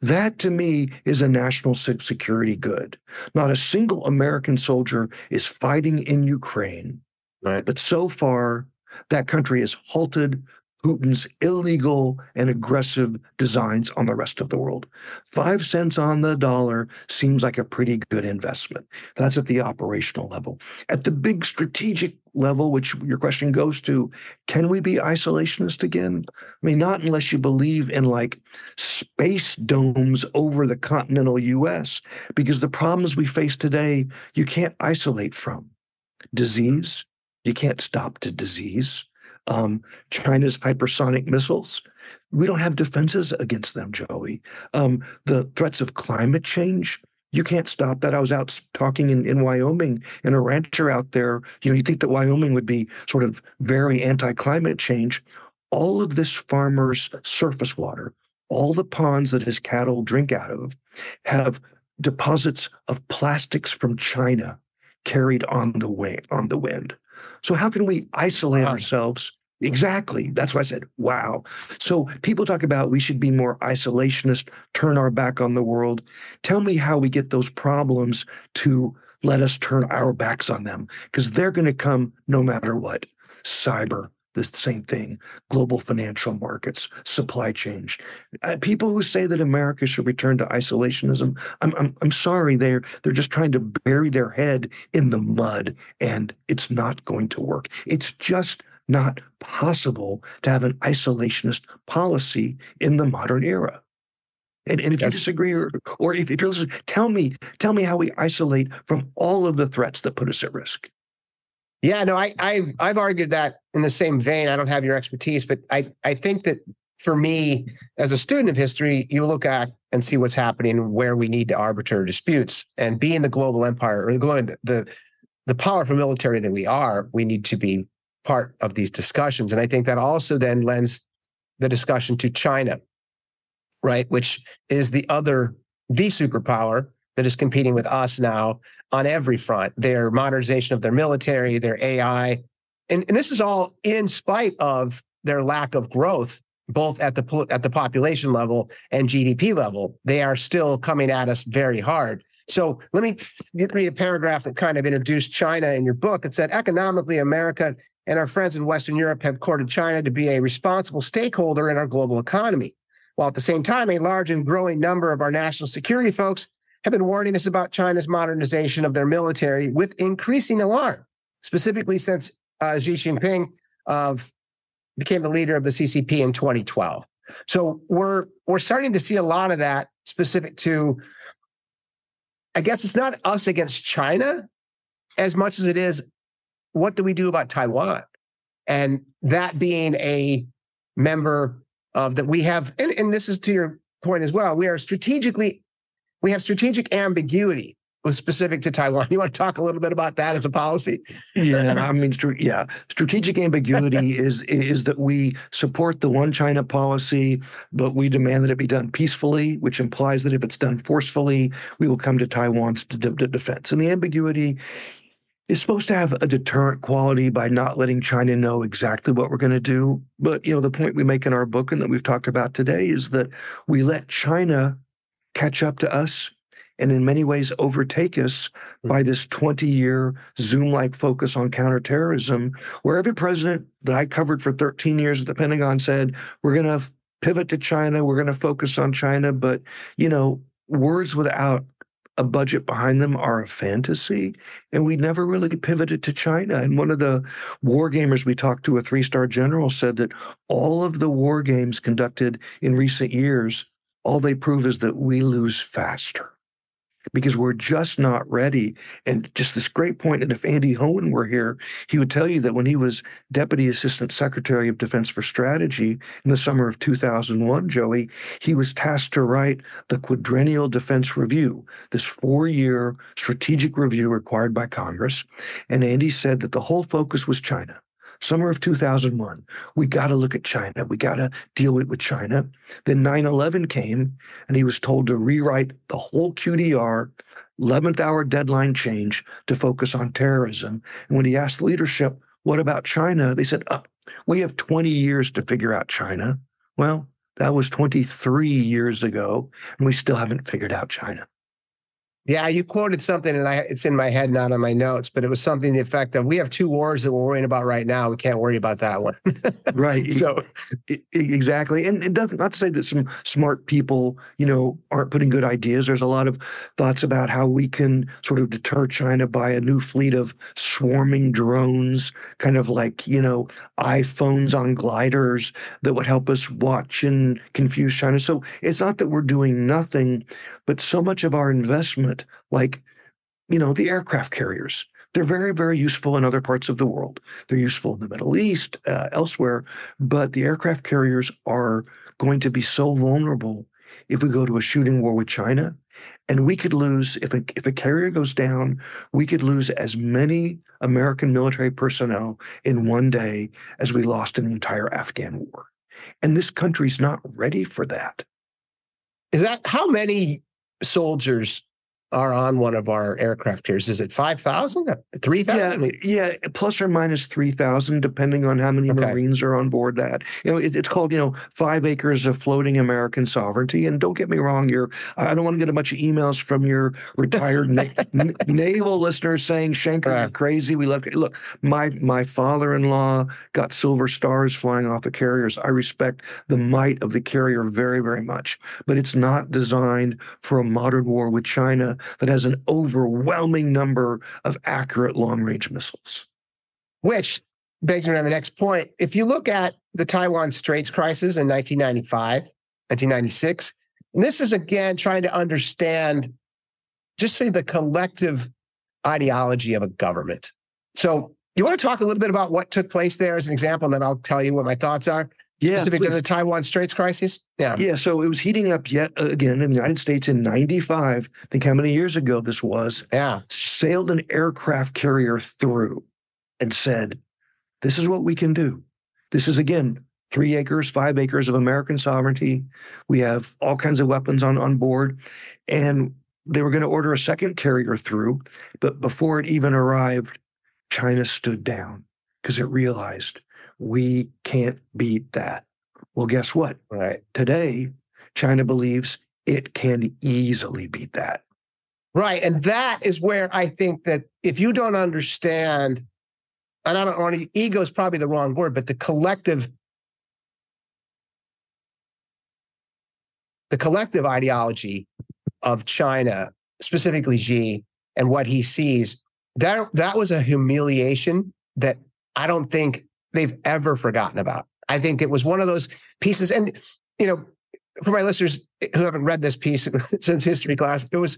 That to me is a national security good. Not a single American soldier is fighting in Ukraine. Right. But so far, that country has halted, Putin's illegal and aggressive designs on the rest of the world. Five cents on the dollar seems like a pretty good investment. That's at the operational level. At the big strategic level, which your question goes to, can we be isolationist again? I mean, not unless you believe in like space domes over the continental US, because the problems we face today, you can't isolate from. Disease, you can't stop to disease um, China's hypersonic missiles. We don't have defenses against them, Joey. Um, the threats of climate change, you can't stop that. I was out talking in, in Wyoming and a rancher out there. You know, you think that Wyoming would be sort of very anti climate change. All of this farmer's surface water, all the ponds that his cattle drink out of, have deposits of plastics from China carried on the way on the wind. So how can we isolate wow. ourselves Exactly. That's why I said, wow. So people talk about we should be more isolationist, turn our back on the world. Tell me how we get those problems to let us turn our backs on them because they're going to come no matter what. Cyber, the same thing. Global financial markets, supply chain. Uh, people who say that America should return to isolationism, I'm, I'm, I'm sorry, they're, they're just trying to bury their head in the mud and it's not going to work. It's just not possible to have an isolationist policy in the modern era. And, and if you disagree, or, or if, if you're listening, tell me, tell me how we isolate from all of the threats that put us at risk. Yeah, no, I, I I've argued that in the same vein. I don't have your expertise, but I I think that for me, as a student of history, you look at and see what's happening where we need to arbiter disputes. And being the global empire or the the the powerful military that we are, we need to be part of these discussions. And I think that also then lends the discussion to China, right? Which is the other, the superpower that is competing with us now on every front their modernization of their military, their AI. And, and this is all in spite of their lack of growth, both at the, at the population level and GDP level. They are still coming at us very hard. So let me read a paragraph that kind of introduced China in your book. It said, economically, America and our friends in Western Europe have courted China to be a responsible stakeholder in our global economy. While at the same time, a large and growing number of our national security folks have been warning us about China's modernization of their military with increasing alarm, specifically since uh, Xi Jinping uh, became the leader of the CCP in 2012. So we're we're starting to see a lot of that specific to. I guess it's not us against China as much as it is what do we do about Taiwan? And that being a member of that we have, and, and this is to your point as well, we are strategically, we have strategic ambiguity was specific to Taiwan. You want to talk a little bit about that as a policy? Yeah, I mean, yeah, strategic ambiguity is is that we support the one China policy, but we demand that it be done peacefully, which implies that if it's done forcefully, we will come to Taiwan's defense. And the ambiguity is supposed to have a deterrent quality by not letting China know exactly what we're going to do. But, you know, the point we make in our book and that we've talked about today is that we let China catch up to us and in many ways overtake us by mm-hmm. this 20 year Zoom like focus on counterterrorism, where every president that I covered for 13 years at the Pentagon said, we're going to pivot to China, we're going to focus on China. But, you know, words without a budget behind them are a fantasy. And we never really pivoted to China. And one of the war gamers we talked to, a three star general, said that all of the war games conducted in recent years, all they prove is that we lose faster because we're just not ready. And just this great point. and if Andy Hoehn were here, he would tell you that when he was Deputy Assistant Secretary of Defense for Strategy in the summer of 2001, Joey, he was tasked to write the Quadrennial Defense Review, this four year strategic review required by Congress. And Andy said that the whole focus was China summer of 2001. We got to look at China. We got to deal with, with China. Then 9 11 came, and he was told to rewrite the whole QDR, 11th hour deadline change to focus on terrorism. And when he asked the leadership, what about China? They said, oh, we have 20 years to figure out China. Well, that was 23 years ago, and we still haven't figured out China. Yeah, you quoted something, and I it's in my head, not on my notes, but it was something the effect of we have two wars that we're worrying about right now. We can't worry about that one. right. So exactly, and it doesn't not to say that some smart people, you know, aren't putting good ideas. There's a lot of thoughts about how we can sort of deter China by a new fleet of swarming drones, kind of like you know iPhones on gliders that would help us watch and confuse China. So it's not that we're doing nothing, but so much of our investment, like, you know, the aircraft carriers, they're very, very useful in other parts of the world. They're useful in the Middle East, uh, elsewhere, but the aircraft carriers are going to be so vulnerable if we go to a shooting war with China. And we could lose, if a, if a carrier goes down, we could lose as many American military personnel in one day as we lost in the entire Afghan war. And this country's not ready for that. Is that how many soldiers are on one of our aircraft carriers. Is it 5,000, 3,000? Yeah, yeah, plus or minus 3,000, depending on how many okay. Marines are on board that. You know, it, it's called, you know, five acres of floating American sovereignty. And don't get me wrong, you're, I don't want to get a bunch of emails from your retired na- n- naval listeners saying, Shanker, uh, you're crazy. We love, look, my, my father in law got silver stars flying off the carriers. I respect the might of the carrier very, very much, but it's not designed for a modern war with China that has an overwhelming number of accurate long range missiles. Which begs me to the next point. If you look at the Taiwan Straits crisis in 1995, 1996, and this is again trying to understand just say the collective ideology of a government. So, you want to talk a little bit about what took place there as an example, and then I'll tell you what my thoughts are yeah, specific to the Taiwan Straits crisis? Yeah. Yeah. So it was heating up yet again in the United States in 95. Think how many years ago this was. Yeah. Sailed an aircraft carrier through and said, This is what we can do. This is again three acres, five acres of American sovereignty. We have all kinds of weapons on, on board. And they were going to order a second carrier through. But before it even arrived, China stood down because it realized we can't beat that. Well, guess what? Right. Today, China believes it can easily beat that. Right. And that is where I think that if you don't understand, and I don't want to, ego is probably the wrong word, but the collective, the collective ideology of China, specifically Xi, and what he sees, that, that was a humiliation that I don't think they've ever forgotten about. I think it was one of those pieces. And, you know, for my listeners who haven't read this piece since history class, it was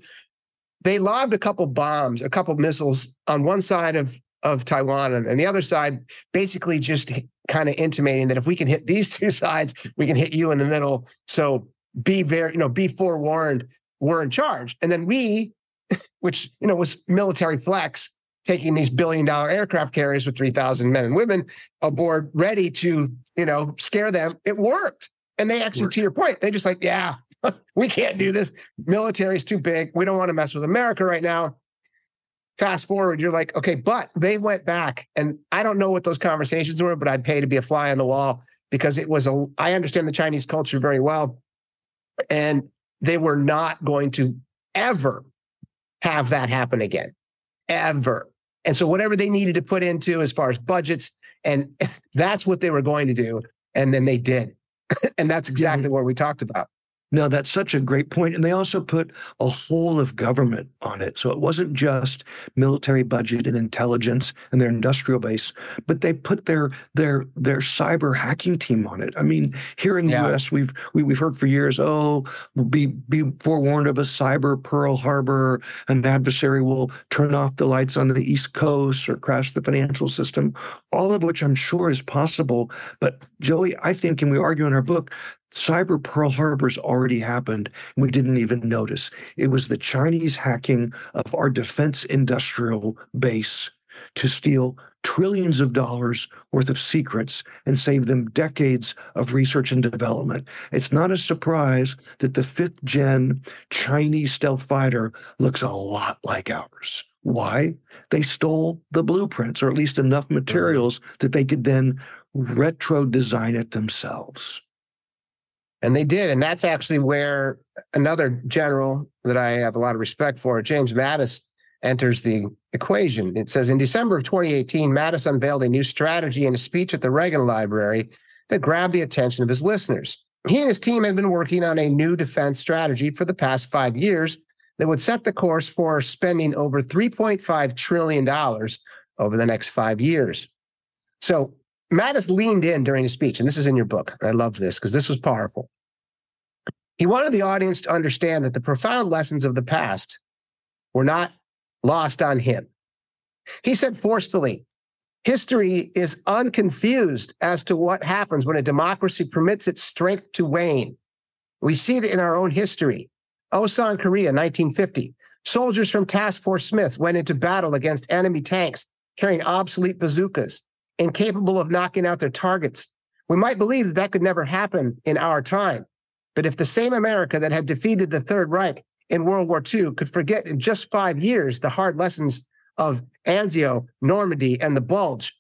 they lobbed a couple bombs, a couple missiles on one side of, of Taiwan and, and the other side, basically just kind of intimating that if we can hit these two sides, we can hit you in the middle. So be very, you know, be forewarned, we're in charge. And then we, which, you know, was military flex, taking these billion dollar aircraft carriers with 3,000 men and women aboard ready to, you know, scare them. It worked. And they actually, to your point, they just like, yeah, we can't do this. Military's too big. We don't want to mess with America right now. Fast forward, you're like, okay, but they went back. And I don't know what those conversations were, but I'd pay to be a fly on the wall because it was a, I understand the Chinese culture very well. And they were not going to ever have that happen again, ever. And so whatever they needed to put into as far as budgets, and that's what they were going to do. And then they did. and that's exactly mm-hmm. what we talked about. No, that's such a great point. And they also put a whole of government on it. So it wasn't just military budget and intelligence and their industrial base, but they put their their their cyber hacking team on it. I mean, here in the yeah. US, we've we, have we have heard for years, oh, be be forewarned of a cyber Pearl Harbor, an adversary will turn off the lights on the East Coast or crash the financial system, all of which I'm sure is possible. But Joey, I think, and we argue in our book, Cyber Pearl Harbor's already happened. And we didn't even notice. It was the Chinese hacking of our defense industrial base to steal trillions of dollars worth of secrets and save them decades of research and development. It's not a surprise that the fifth gen Chinese stealth fighter looks a lot like ours. Why? They stole the blueprints, or at least enough mm-hmm. materials that they could then retro design it themselves. And they did. And that's actually where another general that I have a lot of respect for, James Mattis, enters the equation. It says in December of 2018, Mattis unveiled a new strategy in a speech at the Reagan Library that grabbed the attention of his listeners. He and his team had been working on a new defense strategy for the past five years that would set the course for spending over $3.5 trillion over the next five years. So Mattis leaned in during his speech, and this is in your book. I love this because this was powerful. He wanted the audience to understand that the profound lessons of the past were not lost on him. He said forcefully, history is unconfused as to what happens when a democracy permits its strength to wane. We see it in our own history. Osan, Korea, 1950. Soldiers from Task Force Smith went into battle against enemy tanks carrying obsolete bazookas, incapable of knocking out their targets. We might believe that that could never happen in our time. But if the same America that had defeated the Third Reich in World War II could forget in just five years the hard lessons of Anzio, Normandy, and the Bulge,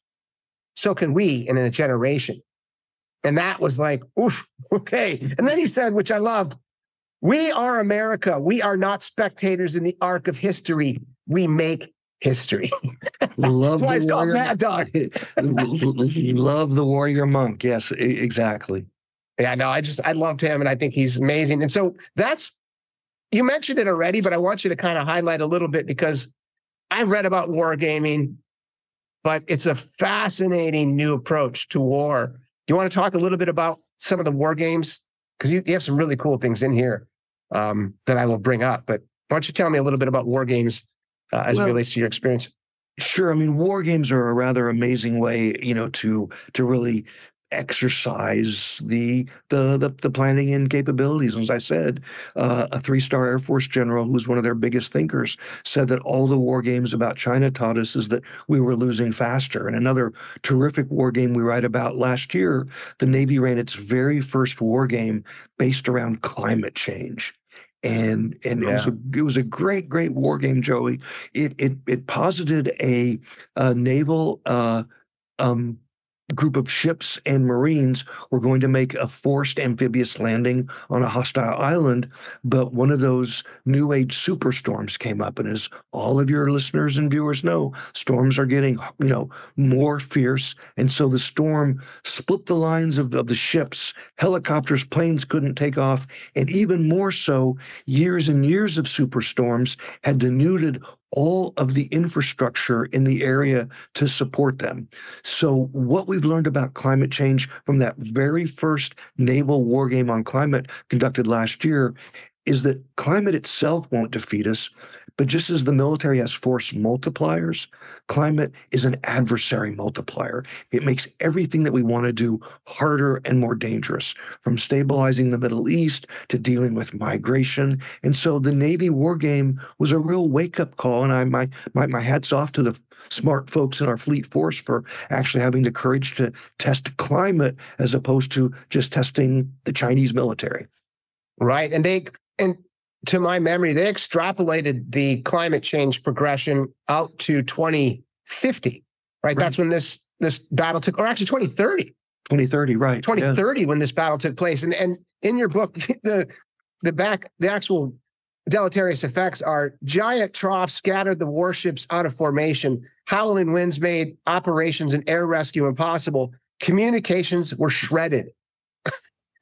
so can we in a generation. And that was like, oof, okay. And then he said, which I loved, we are America. We are not spectators in the arc of history. We make history. Love That's why it's the called. Mad Dog. Love the warrior monk. Yes, exactly. Yeah, no, I just I loved him and I think he's amazing. And so that's you mentioned it already, but I want you to kind of highlight a little bit because I read about wargaming, but it's a fascinating new approach to war. Do you want to talk a little bit about some of the war games? Because you, you have some really cool things in here um, that I will bring up. But why don't you tell me a little bit about war games uh, as Well, it relates to your experience? Sure. I mean, war games are a rather amazing way, you know, to to really exercise the the the, the planning and capabilities. As I said, uh, a three star Air Force general who was one of their biggest thinkers said that all the war games about China taught us is that we were losing faster. And another terrific war game we write about last year, the Navy ran its very first war game based around climate change and and it was a it was a great great war game, Joey. It it it posited a, a naval uh, um, group of ships and Marines were going to make a forced amphibious landing on a hostile island, but one of those new age superstorms came up, and as all of your listeners and viewers know, storms are getting you know more fierce, and so the storm split the lines of, of the ships. Helicopters, planes couldn't take off, and even more so, years and years of superstorms had denuded all of the infrastructure in the area to support them. So, what we've learned about climate change from that very first naval war game on climate conducted last year is that climate itself won't defeat us. But just as the military has force multipliers, climate is an adversary multiplier. It makes everything that we want to do harder and more dangerous, from stabilizing the Middle East to dealing with migration. And so the Navy war game was a real wake up call. And I my my, my hats off to the smart folks in our fleet force for actually having the courage to test climate as opposed to just testing the Chinese military. Right. And they, and to my memory, they extrapolated the climate change progression out to 2050. Right. Right. That's when this this battle took, or actually 2030. 2030, right. yeah. 2030 when this battle took place. And and in your book, the the back the actual deleterious effects are giant troughs scattered the warships out of formation. Howling winds made operations and air rescue impossible. Communications were shredded.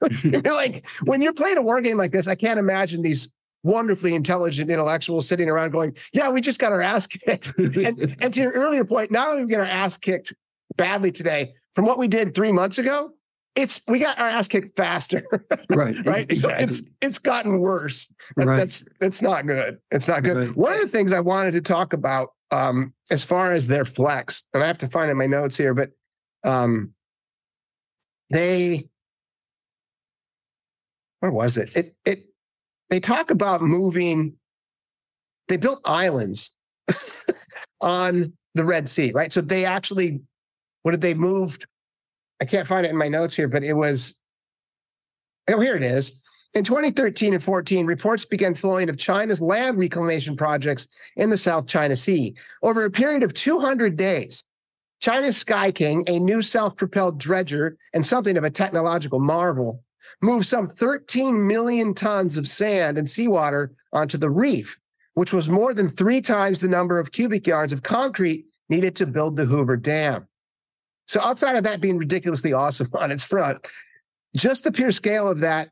Like when you're playing a war game like this, I can't imagine these wonderfully intelligent intellectuals sitting around going, "Yeah, we just got our ass kicked." and, and to your earlier point, not only we get our ass kicked badly today from what we did three months ago, it's we got our ass kicked faster, Right. right? So Exactly. it's it's gotten worse. That- Right. That's it's not good. It's not good. Right. One of the things I wanted to talk about, um, as far as their flex, and I have to find in my notes here, but um, they where was it? It it they talk about moving. They built islands on the Red Sea, right? So they actually, what did they moved? I can't find it in my notes here, but it was. Oh, here it is. In 2013 and 14, reports began flowing of China's land reclamation projects in the South China Sea. Over a period of 200 days, China's Sky King, a new self propelled dredger and something of a technological marvel, moved some 13 million tons of sand and seawater onto the reef, which was more than three times the number of cubic yards of concrete needed to build the Hoover Dam. So, outside of that being ridiculously awesome on its front, just the pure scale of that,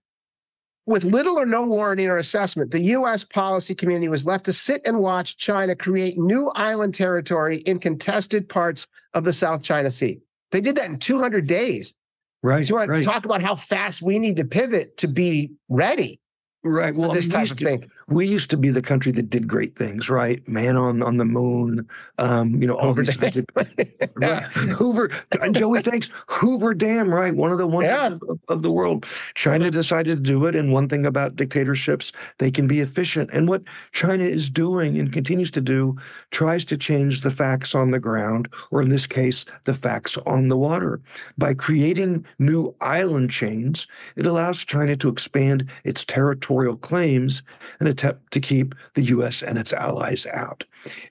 with little or no warning or assessment, the US policy community was left to sit and watch China create new island territory in contested parts of the South China Sea. They did that in 200 days. Right. So you want right. to talk about how fast we need to pivot to be ready. Right. Well, this I mean, type of thing we used to be the country that did great things, right? Man on on the moon, um, you know, all Hoover these Dam. things. right. Hoover, and Joey, thanks. Hoover Dam, right? One of the wonders Yeah. of, of the world. China decided to do it, and one thing about dictatorships, they can be efficient. And what China is doing and continues to do tries to change the facts on the ground, or in this case, the facts on the water, by creating new island chains. It allows China to expand its territorial claims and attempt to keep the U.S. and its allies out.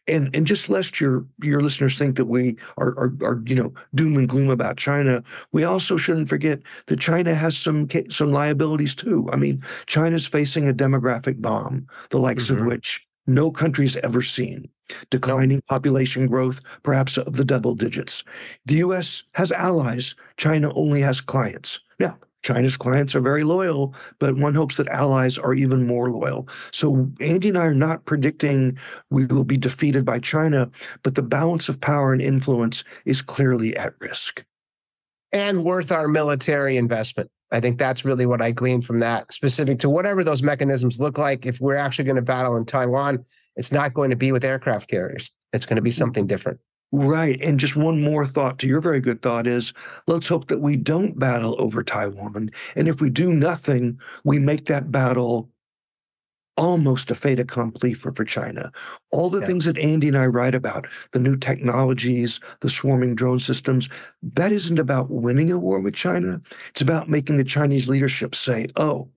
And and just lest your your listeners think that we are, are are you know doom and gloom about China, we also shouldn't forget that China has some some liabilities too. I mean, China's facing a demographic bomb, the likes Mhm. of which no country's ever seen. Declining population growth, perhaps of the double digits. The U.S. has allies. China only has clients. Now, China's clients are very loyal, but one hopes that allies are even more loyal. So Andy and I are not predicting we will be defeated by China, but the balance of power and influence is clearly at risk. and worth our military investment. I think that's really what I gleaned from that, specific to whatever those mechanisms look like. If we're actually going to battle in Taiwan, it's not going to be with aircraft carriers. It's going to be hmm. something different. Right. And just one more thought to your very good thought is let's hope that we don't battle over Taiwan. And if we do nothing, we make that battle almost a fait accompli for, for China. All the Yeah. things that Andy and I write about, the new technologies, the swarming drone systems, that isn't about winning a war with China. It's about making the Chinese leadership say, oh,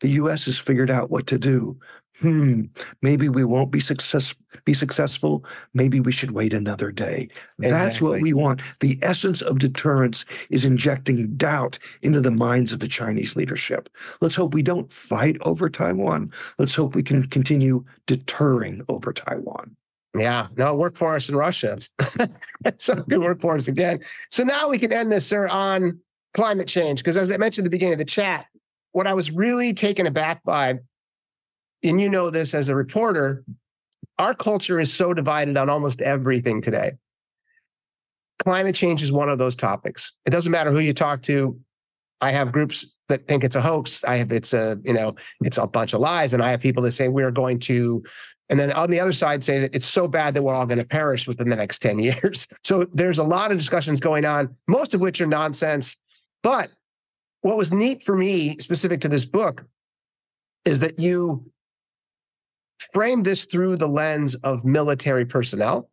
the US has figured out what to do. Hmm, maybe we won't be success be successful. Maybe we should wait another day. That's what we want. The essence of deterrence is injecting doubt into the minds of the Chinese leadership. Let's hope we don't fight over Taiwan. Let's hope we can continue deterring over Taiwan. Yeah, no, it worked for us in Russia. so it could work for us again. So now we can end this, sir, on climate change. Because as I mentioned at the beginning of the chat, what I was really taken aback by, and you know this as a reporter, our culture is so divided on almost everything today. Climate change is one of those topics. It doesn't matter who you talk to. I have groups that think it's a hoax. I have it's a, you know, it's a bunch of lies. And I have people that say we're going to and then on the other side, say that it's so bad that we're all going to perish within the next 10 years. So there's a lot of discussions going on, most of which are nonsense. But what was neat for me, specific to this book, is that you frame this through the lens of military personnel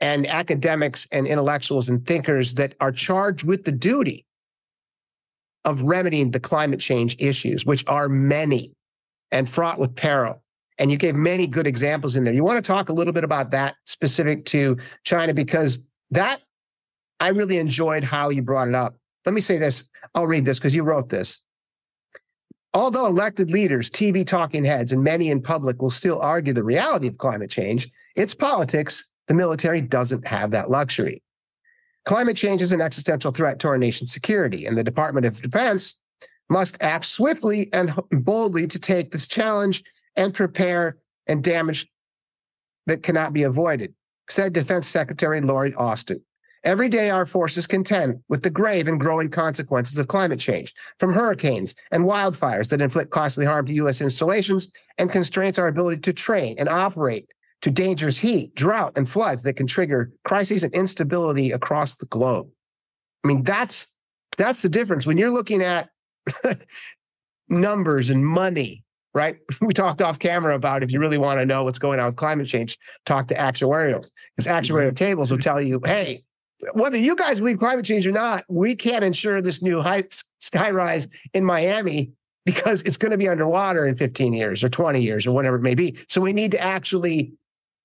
and academics and intellectuals and thinkers that are charged with the duty of remedying the climate change issues, which are many and fraught with peril. And you gave many good examples in there. You want to talk a little bit about that specific to China because that I really enjoyed how you brought it up. Let me say this. I'll read this because you wrote this. Although elected leaders, TV talking heads, and many in public will still argue the reality of climate change, its politics, the military doesn't have that luxury. Climate change is an existential threat to our nation's security, and the Department of Defense must act swiftly and boldly to take this challenge and prepare and damage that cannot be avoided, said Defense Secretary Lloyd Austin. Every day, our forces contend with the grave and growing consequences of climate change, from hurricanes and wildfires that inflict costly harm to U.S. installations and constrains our ability to train and operate, to dangerous heat, drought, and floods that can trigger crises and instability across the globe. I mean, that's that's the difference when you're looking at numbers and money, right? We talked off camera about if you really want to know what's going on with climate change, talk to actuarials because mm-hmm. actuarial tables will tell you, hey, whether you guys believe climate change or not, we can't insure this new high sky rise in Miami because it's going to be underwater in 15 years or 20 years or whatever it may be. So we need to actually,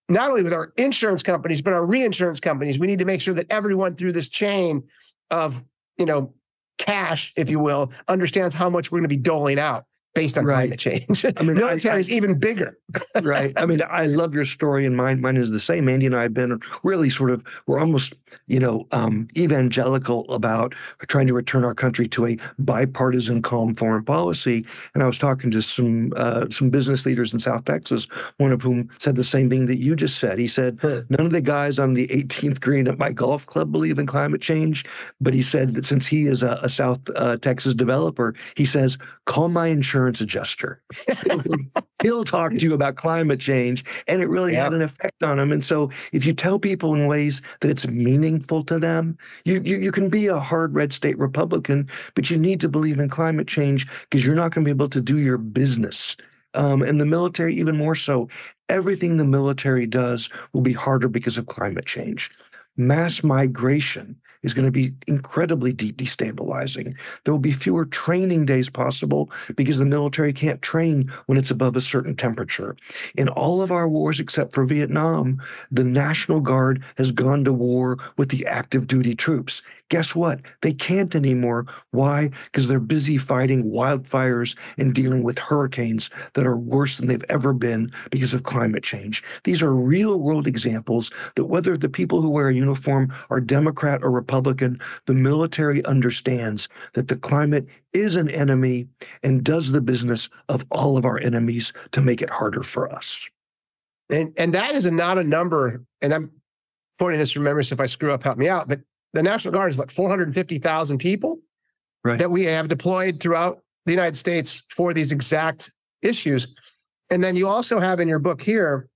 not only with our insurance companies, but our reinsurance companies, we need to make sure that everyone through this chain of, you know, cash, if you will, understands how much we're going to be doling out based on Right. climate change. I mean, military is even bigger. right. I mean, I love your story, and mine mine is the same. Andy and I have been really sort of we're almost you know um, evangelical about trying to return our country to a bipartisan, calm foreign policy. And I was talking to some uh, some business leaders in South Texas, one of whom said the same thing that you just said. He said Huh. none of the guys on the 18th green at my golf club believe in climate change, but he said that since he is a, a South uh, Texas developer, he says call my insurance adjuster. He'll talk to you about climate change and it really had an effect on him. And so if you tell people in ways that it's meaningful to them you you, you can be a hard red state republican but you need to believe in climate change because you're not going to be able to do your business. Um, and the military even more so everything the military does will be harder because of climate change. Mass migration is going to be incredibly de- destabilizing. There will be fewer training days possible because the military can't train when it's above a certain temperature. In all of our wars except for Vietnam, the National Guard has gone to war with the active duty troops. Guess what? They can't anymore. Why? Because they're busy fighting wildfires and dealing with hurricanes that are worse than they've ever been because of climate change. These are real world examples that whether the people who wear a uniform are Democrat or Republican, the military understands that the climate is an enemy and does the business of all of our enemies to make it harder for us. And and that is a, not a number. And I'm pointing this so if I screw up, help me out. But the National Guard is what 450,000 people Right. that we have deployed throughout the United States for these exact issues. And then you also have in your book here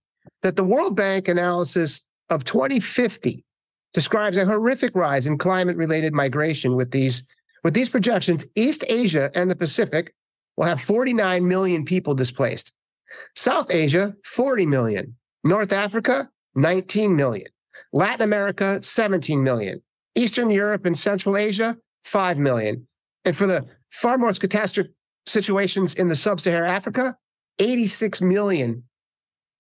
that the World Bank analysis of 2050 describes a horrific rise in climate-related migration with these with these projections. East Asia and the Pacific will have 49 million people displaced. South Asia, 40 million. North Africa, 19 million. Latin America, 17 million. Eastern Europe and Central Asia, 5 million. And for the far more catastrophic situations in the sub Saharan Africa, 86 million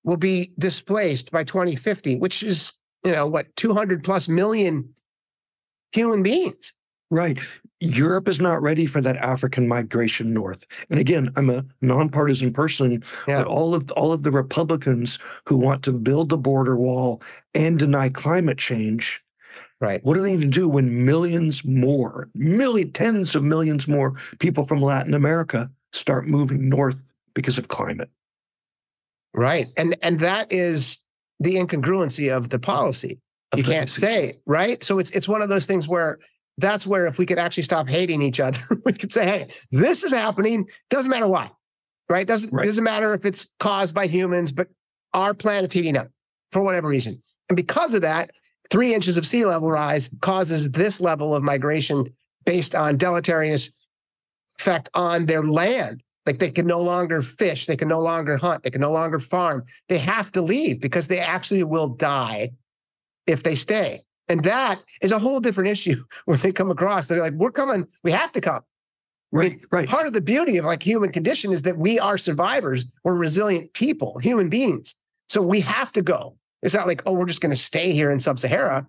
will be displaced by 2050, which is, you know, what, 200 plus million human beings. Right. Europe is not ready for that African migration north. And again, I'm a nonpartisan person, Yeah. but all of all of the Republicans who want to build the border wall and deny climate change, Right. what are they going to do when millions more, million tens of millions more people from Latin America start moving north because of climate? Right. And and that is the incongruency of the policy. Of you can't say, right? So it's it's one of those things where that's where if we could actually stop hating each other, we could say, hey, this is happening. Doesn't matter why. Right? Doesn't Right. doesn't matter if it's caused by humans, but our planet's heating up for whatever reason. And because of that, three inches of sea level rise causes this level of migration based on deleterious effect on their land. Like they can no longer fish, they can no longer hunt, they can no longer farm. They have to leave because they actually will die if they stay. And that is a whole different issue when they come across. They're like, we're coming, we have to come. Right, right. Part of the beauty of like human condition is that we are survivors. We're resilient people, human beings. So we have to go. It's not like, oh, we're just going to stay here in sub-Sahara.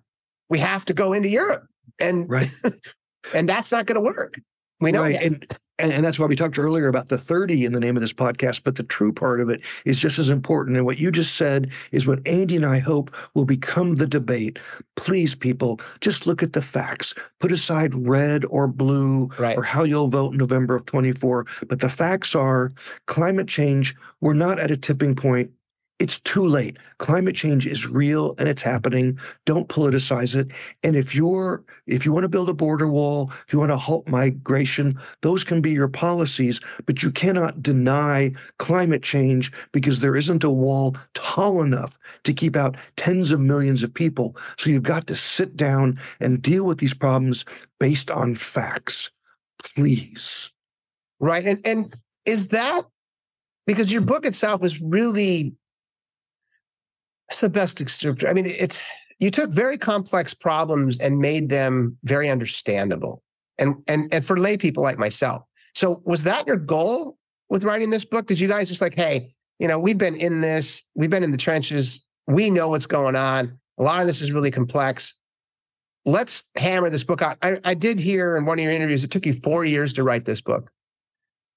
We have to go into Europe. And Right. and that's not going to work. We know right. that. And, and and that's why we talked earlier about the 30 in the name of this podcast, but the true part of it is just as important. And what you just said is what Andy and I hope will become the debate. Please, people, just look at the facts. Put aside red or blue Right. or how you'll vote in November of 24. But the facts are climate change, we're not at a tipping point. It's too late. Climate change is real and it's happening. Don't politicize it. And if you're if you want to build a border wall, if you want to halt migration, those can be your policies, but you cannot deny climate change because there isn't a wall tall enough to keep out tens of millions of people. So you've got to sit down and deal with these problems based on facts. Please. Right. And and is that because your book itself is really it's the best descriptor. I mean, it's you took very complex problems and made them very understandable. And and and for lay people like myself. So was that your goal with writing this book? Did you guys just like, hey, you know, we've been in this, we've been in the trenches, we know what's going on. A lot of this is really complex. let's hammer this book out. I, I did hear in one of your interviews, it took you four years to write this book.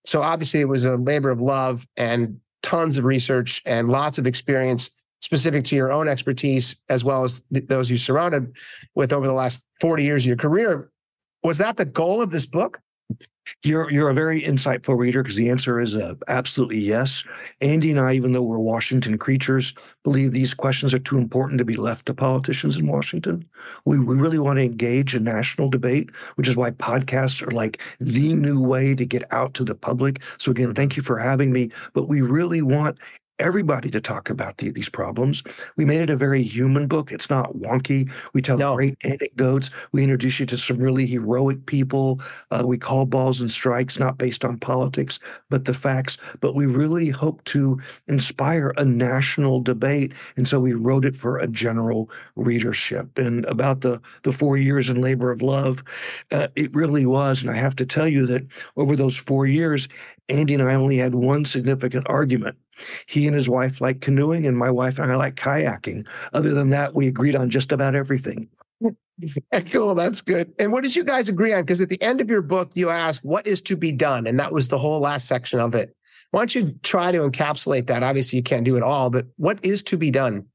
So obviously, it was a labor of love and tons of research and lots of experience specific to your own expertise, as well as th- those you surrounded with over the last 40 years of your career. Was that the goal of this book? You're you're a very insightful reader because the answer is uh, absolutely yes. Andy and I, even though we're Washington creatures, believe these questions are too important to be left to politicians in Washington. We we really want to engage a national debate, which is why podcasts are like the new way to get out to the public. So again, thank you for having me. But we really want everybody to talk about the, these problems. We made it a very human book. It's not wonky. We tell no. great anecdotes. We introduce you to some really heroic people. Uh, we call balls and strikes, not based on politics, but the facts. But we really hope to inspire a national debate. And so we wrote it for a general readership. And about the, the four years in labor of love, uh, it really was. And I have to tell you that over those four years, Andy and I only had one significant argument. He and his wife like canoeing, and my wife and I like kayaking. Other than that, we agreed on just about everything. cool. That's good. And what did you guys agree on? Because at the end of your book, you asked, What is to be done? And that was the whole last section of it. Why don't you try to encapsulate that? Obviously, you can't do it all, but what is to be done?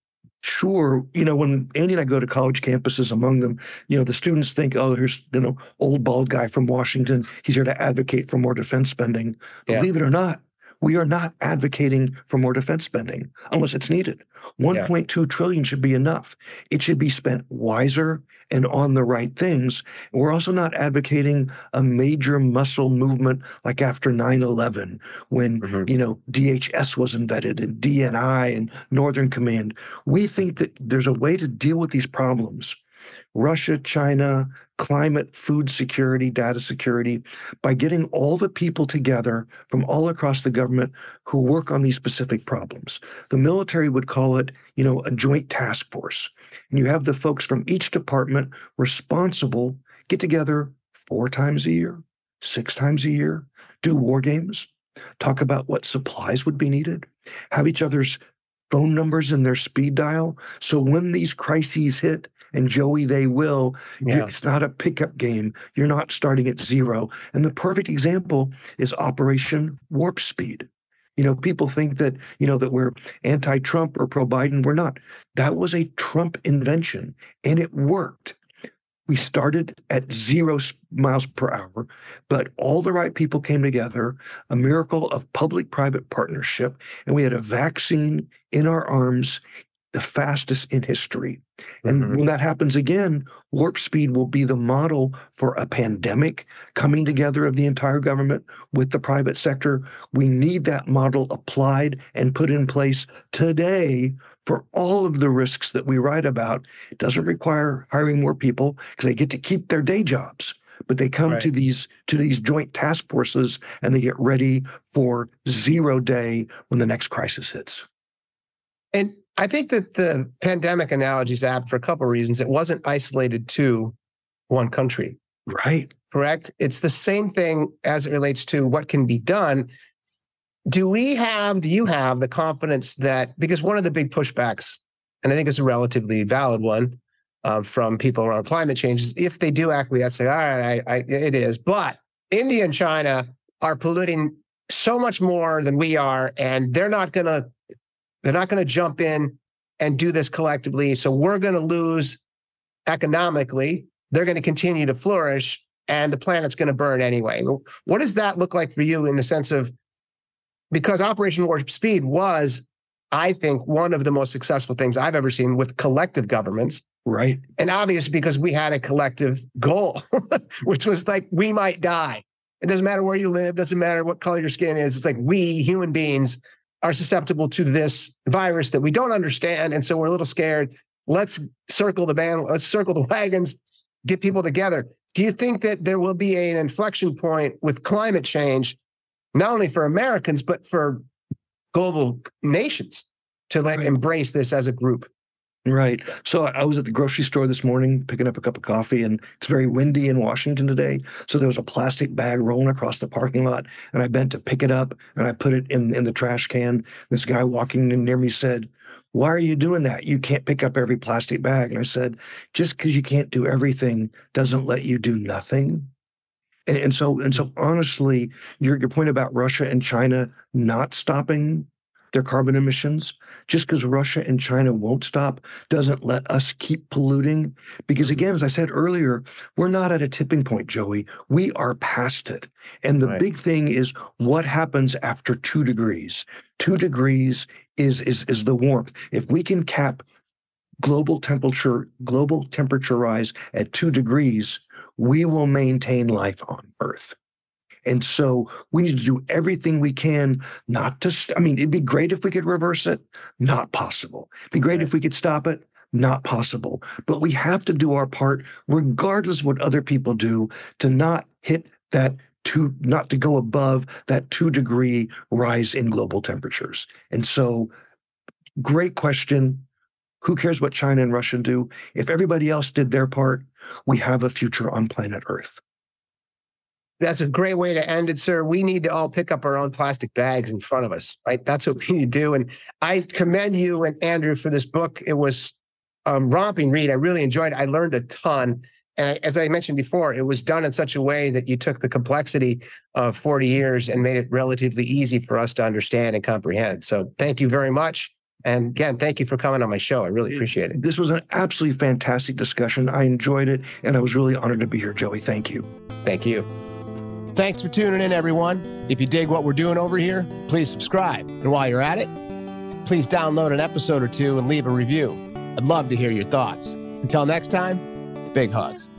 Sure. You know, when Andy and I go to college campuses, among them, you know, the students think, oh, here's, you know, old bald guy from Washington. He's here to advocate for more defense spending. Yeah. Believe it or not, we are not advocating for more defense spending unless it's needed. 1.2 yeah. trillion should be enough. It should be spent wiser and on the right things. We're also not advocating a major muscle movement like after 9/11 when, mm-hmm. you know, DHS was invented and DNI and Northern Command. We think that there's a way to deal with these problems Russia, China, climate, food security, data security, by getting all the people together from all across the government who work on these specific problems. The military would call it, you know, a joint task force. And you have the folks from each department responsible get together four times a year, six times a year, do war games, talk about what supplies would be needed, have each other's phone numbers in their speed dial. So when these crises hit, and Joey, they will. Yeah. It's not a pickup game. You're not starting at zero. And the perfect example is Operation Warp Speed. You know, people think that, you know, that we're anti Trump or pro Biden. We're not. That was a Trump invention and it worked. We started at zero miles per hour, but all the right people came together, a miracle of public private partnership, and we had a vaccine in our arms the fastest in history. And mm-hmm. when that happens again, warp speed will be the model for a pandemic coming together of the entire government with the private sector. We need that model applied and put in place today for all of the risks that we write about. It doesn't require hiring more people because they get to keep their day jobs. But they come right. to these to these joint task forces and they get ready for zero day when the next crisis hits. And I think that the pandemic analogy is apt for a couple of reasons. It wasn't isolated to one country. Right. Correct. It's the same thing as it relates to what can be done. Do we have, do you have the confidence that, because one of the big pushbacks, and I think it's a relatively valid one uh, from people around climate change, is if they do acquiesce, say, all right, I, I, it is. But India and China are polluting so much more than we are, and they're not going to they're not going to jump in and do this collectively. So we're going to lose economically. They're going to continue to flourish and the planet's going to burn anyway. What does that look like for you in the sense of because Operation Warp Speed was, I think, one of the most successful things I've ever seen with collective governments. Right. And obviously because we had a collective goal, which was like we might die. It doesn't matter where you live, doesn't matter what color your skin is. It's like we human beings are susceptible to this virus that we don't understand. And so we're a little scared. Let's circle the band, let's circle the wagons, get people together. Do you think that there will be an inflection point with climate change, not only for Americans, but for global nations to like right. embrace this as a group? Right. So I was at the grocery store this morning picking up a cup of coffee, and it's very windy in Washington today. So there was a plastic bag rolling across the parking lot, and I bent to pick it up and I put it in, in the trash can. This guy walking near me said, why are you doing that? You can't pick up every plastic bag. And I said, just because you can't do everything doesn't let you do nothing. And, and so, and so honestly, your, your point about Russia and China not stopping their carbon emissions. Just because Russia and China won't stop doesn't let us keep polluting. Because again, as I said earlier, we're not at a tipping point, Joey. We are past it. And the right. big thing is what happens after two degrees. Two degrees is, is, is the warmth. If we can cap global temperature, global temperature rise at two degrees, we will maintain life on Earth. And so we need to do everything we can not to, I mean, it'd be great if we could reverse it, not possible. It'd be great right. if we could stop it, not possible. But we have to do our part, regardless of what other people do, to not hit that two, not to go above that two degree rise in global temperatures. And so, great question. Who cares what China and Russia do? If everybody else did their part, we have a future on planet Earth. That's a great way to end it, sir. We need to all pick up our own plastic bags in front of us, right? That's what we need to do. And I commend you and Andrew for this book. It was a romping read. I really enjoyed it. I learned a ton. And as I mentioned before, it was done in such a way that you took the complexity of 40 years and made it relatively easy for us to understand and comprehend. So thank you very much. And again, thank you for coming on my show. I really appreciate it. This was an absolutely fantastic discussion. I enjoyed it, and I was really honored to be here, Joey. Thank you. Thank you. Thanks for tuning in, everyone. If you dig what we're doing over here, please subscribe. And while you're at it, please download an episode or two and leave a review. I'd love to hear your thoughts. Until next time, big hugs.